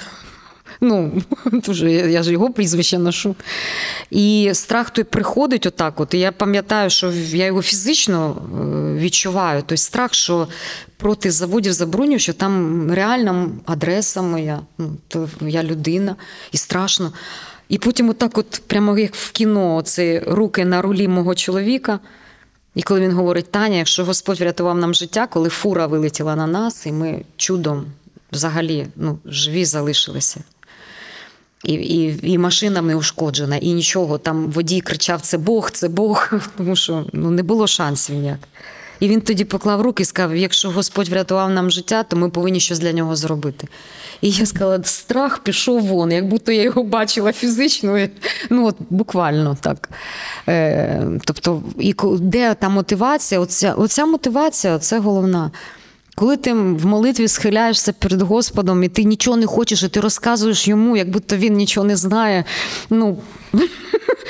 Ну, дуже, я, ж його прізвище ношу. І страх той приходить отак. От. І я пам'ятаю, що я його фізично е, відчуваю. Той страх, що проти заводів забороню, що там реальна адреса моя, ну, я людина, і страшно. І потім, отак, от, прямо як в кіно, це руки на рулі мого чоловіка. І коли він говорить, Таня, якщо Господь врятував нам життя, коли фура вилетіла на нас, і ми чудом взагалі ну, живі залишилися. І, і, і машина не ушкоджена, і нічого. Там водій кричав: це Бог, це Бог, тому що ну, не було шансів ніяк. І він тоді поклав руки і сказав: якщо Господь врятував нам життя, то ми повинні щось для нього зробити. І я сказала, страх пішов вон, як будто я його бачила фізично, ну от буквально так. Е, тобто, і де та мотивація? Оця, оця мотивація це головна. Коли ти в молитві схиляєшся перед Господом, і ти нічого не хочеш, і ти розказуєш йому, як будто він нічого не знає. Ну,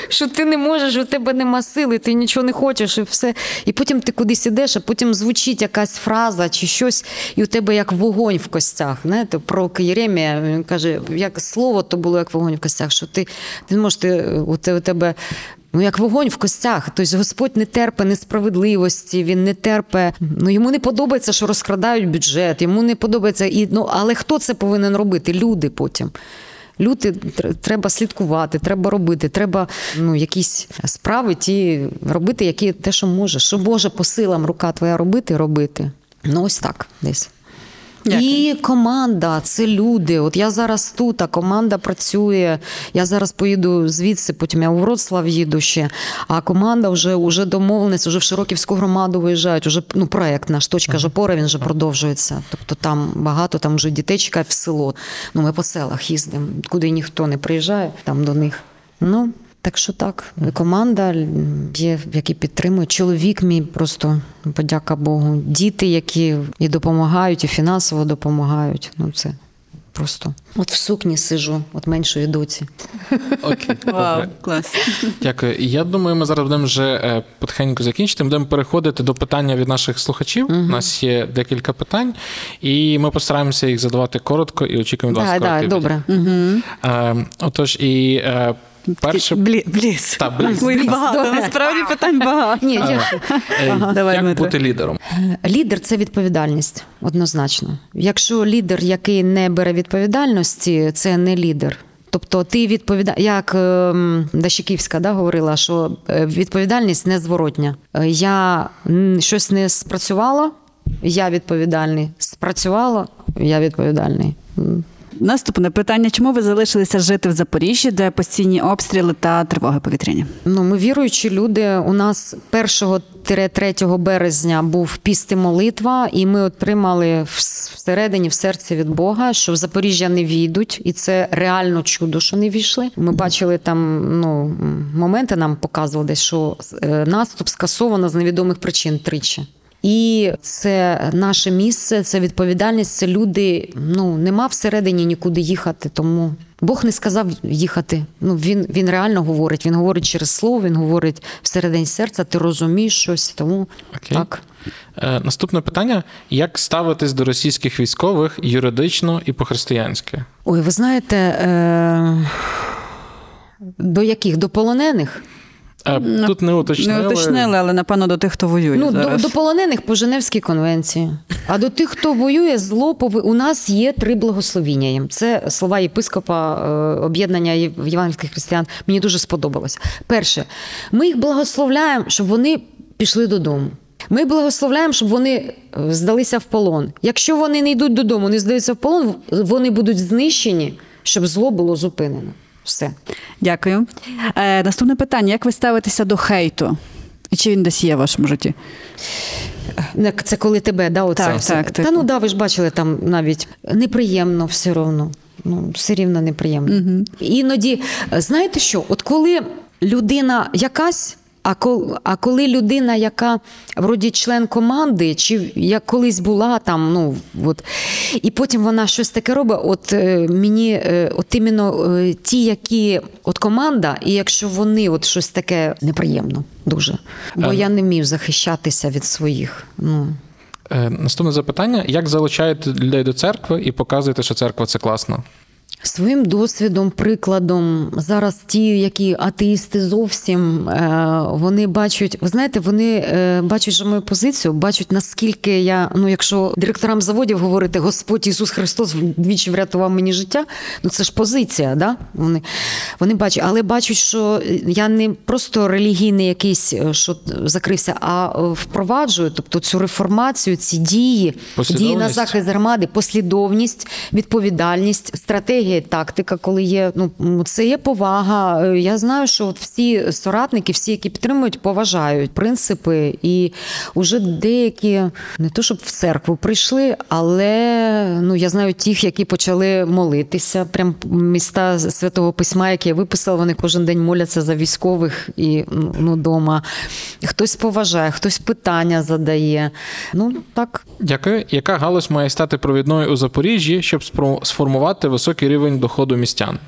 що ти не можеш, у тебе нема сили, ти нічого не хочеш, і все. І потім ти кудись ідеш, а потім звучить якась фраза чи щось, і у тебе як вогонь в костях. Знаєте, про Єремія він каже, як слово то було як вогонь в костях, що ти, ти можеш, ти, у тебе. Ну, як вогонь в костях. Тобто Господь не терпе несправедливості, він не терпе. Ну йому не подобається, що розкрадають бюджет, йому не подобається. І, ну, але хто це повинен робити? Люди потім. Люди тр- треба слідкувати, треба робити, треба ну, якісь справи ті робити, які те, що можеш. Що Боже по силам рука твоя робити, робити. Ну, ось так десь. Дякую. І команда, це люди. От я зараз тут, а команда працює. Я зараз поїду звідси, потім я у Вроцлав їду ще. А команда вже, вже домовленість, вже в Широківську громаду виїжджають. Уже ну, проект наш точка Жопора, він вже продовжується. Тобто там багато, там вже дітей чекають в село. Ну, ми по селах їздимо, куди ніхто не приїжджає, там до них. Ну, так що так, команда є, які підтримують. Чоловік мій просто подяка Богу. Діти, які і допомагають, і фінансово допомагають. Ну це просто. От в сукні сижу, от меншої доці. Окей, Вау, клас. Дякую. Я думаю, ми зараз будемо вже е, потихеньку закінчити. Будемо переходити до питання від наших слухачів. У нас є декілька питань, і ми постараємося їх задавати коротко і очікуємо від вас так, добре. Е, Отож, і е, перше Блі, бліц. Та, бліц. Ой, багато, Добре. насправді питань багато. Ні, я... е, давай, як Дмитре. бути лідером? Лідер це відповідальність, однозначно. Якщо лідер, який не бере відповідальності, це не лідер. Тобто ти відповіда... як ем, Дащиківська да, говорила, що е, відповідальність незворотня. Е, Я щось не спрацювала, я відповідальний. Спрацювало, я відповідальний. Наступне питання: чому ви залишилися жити в Запоріжжі, де постійні обстріли та тривоги повітряні? Ну, ми віруючі люди. У нас 1-3 березня був піст і молитва, і ми отримали всередині в серці від Бога, що в Запоріжжя не війдуть, і це реально чудо, що не війшли. Ми бачили там ну, моменти, нам показували що е, наступ скасовано з невідомих причин тричі. І це наше місце, це відповідальність. Це люди. Ну нема всередині нікуди їхати. Тому Бог не сказав їхати. Ну він, він реально говорить. Він говорить через слово, він говорить всередині серця. Ти розумієш щось. Тому Окей. так. Е, Наступне питання: як ставитись до російських військових юридично і по-християнськи? Ой, ви знаєте, е... до яких? До полонених? Е, Тут не уточнили. Не уточнили, але напевно до тих, хто воює. Ну, до, зараз. до полонених по Женевській конвенції. А до тих, хто воює, зло пови... у нас є три благословіння їм. Це слова єпископа е, об'єднання Єв- євангельських християн. Мені дуже сподобалось. Перше, ми їх благословляємо, щоб вони пішли додому. Ми благословляємо, щоб вони е, здалися в полон. Якщо вони не йдуть додому, не здаються в полон, вони будуть знищені, щоб зло було зупинено. Все. Дякую. Е, наступне питання: як ви ставитеся до хейту? І чи він десь є в вашому житті? Це коли тебе, да, оце Так, все. так, Та типу. ну да, ви ж бачили там навіть неприємно все одно. Ну, все рівно неприємно. Іноді, е, знаєте що, от коли людина якась. А коли, а коли людина, яка вроді член команди, чи як колись була там, ну от, і потім вона щось таке робить, от е, мені е, от іменно е, ті, які от команда, і якщо вони от щось таке неприємно дуже. Бо Ем. я не вмію захищатися від своїх. Ну. Наступне запитання: як залучаєте людей до церкви і показуєте, що церква це класно? Своїм досвідом, прикладом, зараз ті, які атеїсти зовсім е, вони бачать, ви знаєте, вони е, бачать же мою позицію, бачать наскільки я, ну якщо директорам заводів говорити Господь Ісус Христос двічі врятував мені життя, ну це ж позиція, да? Вони, вони бачать, але бачать, що я не просто релігійний якийсь, е, що закрився, а впроваджую, тобто цю реформацію, ці дії, дії на захист громади, послідовність, відповідальність, стратегія, і тактика, коли є. Ну це є повага. Е, Я знаю, що от всі соратники, всі, які підтримують, поважають принципи, і вже деякі не то, щоб в церкву прийшли, але ну я знаю тих, які почали молитися. Прям міста святого письма, які я виписала, вони кожен день моляться за військових і ну дома. Хтось поважає, хтось питання задає. Ну так. Дякую. Яка галузь має стати провідною у Запоріжжі, щоб сформувати високий рівень доходу містян?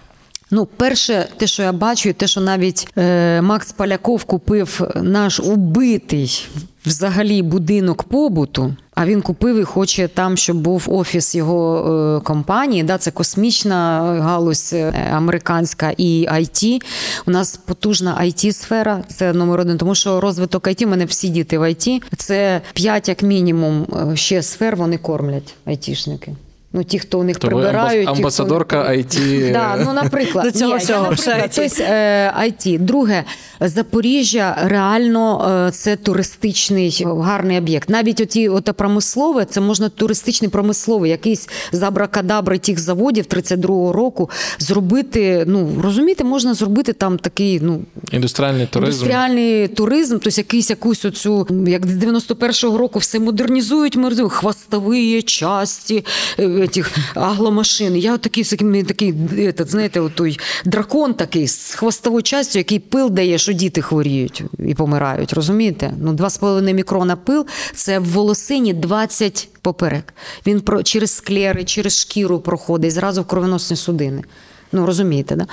Ну, перше, те, що я бачу, і те, що навіть е, Макс Поляков купив наш убитий взагалі будинок побуту. А він купив і хоче там, щоб був офіс його е, компанії. Да, це космічна галузь е, американська і IT. У нас потужна it сфера це номер один, тому що розвиток IT, у мене всі діти в IT. Це 5 як мінімум е, ще сфер вони кормлять айтішники. Ну, ті, хто у них То ви прибирають. амбас- ті, хто- амбасадорка IT. Да, ну, наприклад, До цього Ні, всього, я, наприклад, ще IT. тобто, е, IT. Друге, Запоріжжя реально е, це туристичний е, гарний об'єкт. Навіть оті ото промислове, це можна туристичний промисловий, якийсь з абракадабри тих заводів 32-го року зробити. Ну розумієте, можна зробити там такий, ну Індустріальний туризм. Індустріальний туризм, тобто якийсь якусь оцю, як з 91-го року все модернізують, модернізують, хвостові часті е, агломашин. Я такий, такий, такий этот, знаєте, той дракон такий з хвостовою частю, який пил дає, що діти хворіють і помирають. Розумієте? Ну, 2,5 мікрона пил це в волосині 20 поперек. Він про, через склери, через шкіру проходить, зразу в кровоносні судини. Ну, розумієте, да?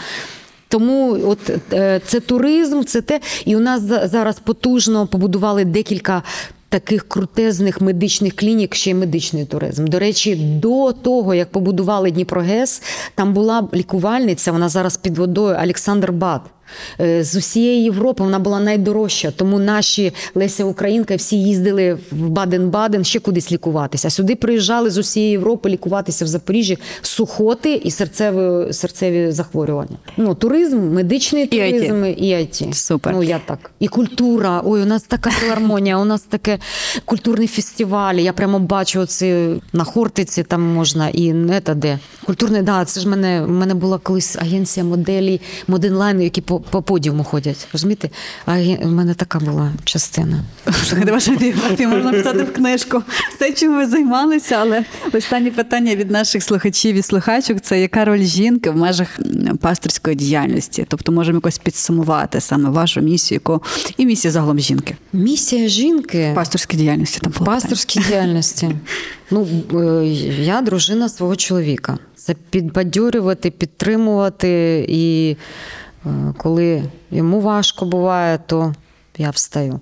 Тому от е, це туризм, це те. І у нас зараз потужно побудували декілька. Таких крутезних медичних клінік, ще й медичний туризм. До речі, до того, як побудували Дніпрогес, там була лікувальниця, вона зараз під водою Олександр Бат. Е, З усієї Європи вона була найдорожча, тому наші Леся Українка всі їздили в Баден-Баден ще кудись лікуватися. Сюди приїжджали з усієї Європи лікуватися в Запоріжжі сухоти і серцеві, серцеві захворювання. Ну, туризм, медичний І IT. туризм і IT. Супер. Ну, я так. І культура. Ой, у нас така філармонія, у нас таке культурний фестиваль. Я прямо бачу оці на Хортиці там можна і не та де. Культурний, да, це ж мене, в мене була колись агенція моделі, моденлайну, які по, по подіуму ходять. Розумієте? А в мене така була частина. Ваша біографія можна писати в книжку. Все, чим ви займалися, але останнє питання від наших слухачів і слухачок це яка роль жінки в межах пасторської діяльності? Тобто можемо якось підсумувати саме вашу місію яку, і місію загалом жінки. Місія жінки В пасторській діяльності там в пасторській діяльності. Ну, е, я дружина свого чоловіка. Це підбадьорювати, підтримувати. І коли йому важко буває, то я встаю.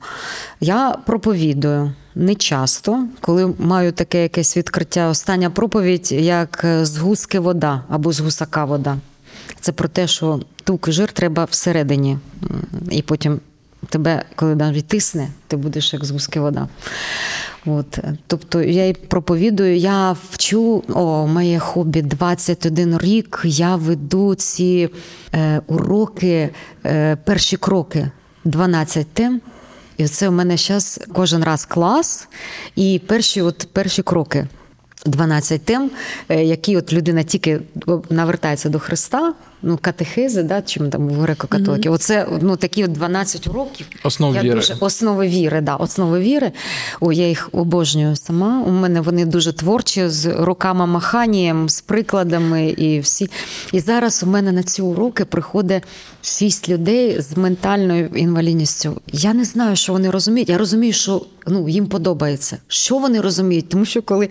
Я проповідую не часто, коли маю таке якесь відкриття. Остання проповідь як е, з гуски вода або з гусака вода. Це про те, що тук і жир треба всередині, і потім тебе, коли навіть тисне, ти будеш як з гуски вода. От, тобто я й проповідую, я вчу о, моє хобі 21 рік. Я веду ці е, уроки, е, перші кроки, 12 тем. І це у мене зараз кожен раз клас, і перші, от, перші кроки. 12 тем, е, які от людина тільки навертається до Христа, ну катехези, да, чим там в греко-католиків. Оце ну такі 12 уроків. Основ я віри. Дуже, основи віри, да, основи віри. О, я їх обожнюю сама. У мене вони дуже творчі, з руками маханням, з прикладами і всі. І зараз у мене на ці уроки приходить шість людей з ментальною інвалідністю. Я не знаю, що вони розуміють. Я розумію, що ну, їм подобається. Що вони розуміють? Тому що коли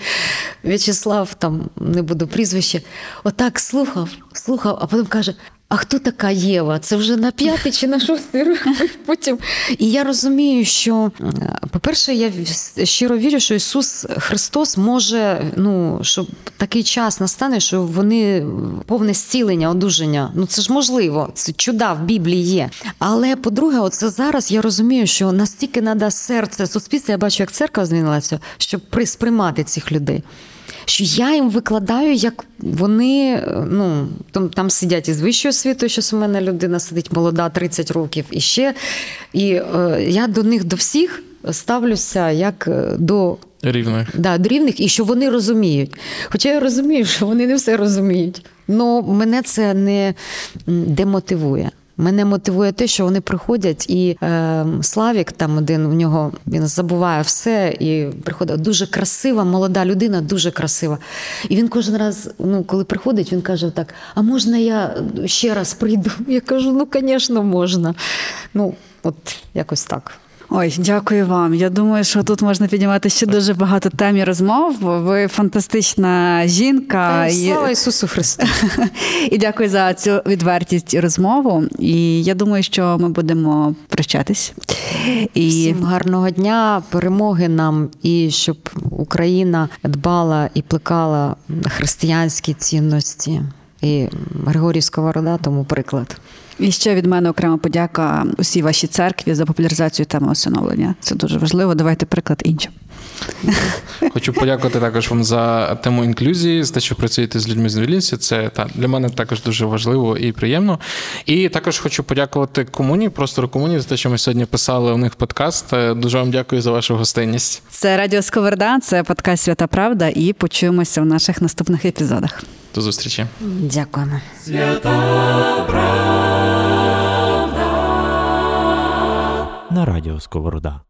В'ячеслав, там не буду прізвище, отак слухав, слухав, а потім каже. А хто така Єва? Це вже на п'ятий чи на шостий рік потім. І я розумію, що, е, по-перше, я щиро вірю, що Ісус Христос може, ну, щоб такий час настане, що вони повне зцілення, одужання. Ну це ж можливо, це чуда в Біблії є. Але по-друге, оце зараз я розумію, що настільки треба серце суспільства, я бачу, як церква змінилася, щоб при- сприймати цих людей що я їм викладаю, як вони ну там, там сидять із вищою освітою, що у мене людина сидить молода, 30 років і ще. І е, я до них до всіх ставлюся як е, до. Рівних. Да, до рівних, і що вони розуміють. Хоча я розумію, що вони не все розуміють. Ну мене це не демотивує. Мене мотивує те, що вони приходять, і е, Славік, там один у нього він забуває все, і приходить дуже красива, молода людина, дуже красива. І він кожен раз, ну коли приходить, він каже: так: а можна я ще раз прийду? Я кажу: ну, звісно, можна. Ну, от якось так. Ой, дякую вам. Я думаю, що тут можна піднімати ще дуже багато тем і розмов. Ви фантастична жінка. І- Слава Ісусу Христу! І дякую за цю відвертість і розмову. І я думаю, що ми будемо прощатись. І Всім гарного дня, перемоги нам, і щоб Україна дбала і плекала християнські цінності. І Григорій Сковорода тому приклад. І ще від мене окрема подяка усій вашій церкві за популяризацію теми усиновлення. Це дуже важливо. Давайте приклад іншим. Хочу подякувати також вам за тему інклюзії, за те, що працюєте з людьми з інвалідністю. Це та для мене також дуже важливо і приємно. І також хочу подякувати комуні, простору комуні, за те, що ми сьогодні писали у них подкаст. Е, Дуже вам дякую за вашу гостинність. Це Радіо Сковорода, це подкаст Свята Правда. І почуємося в наших наступних епізодах. До зустрічі. Дякуємо. На радіо Сковорода.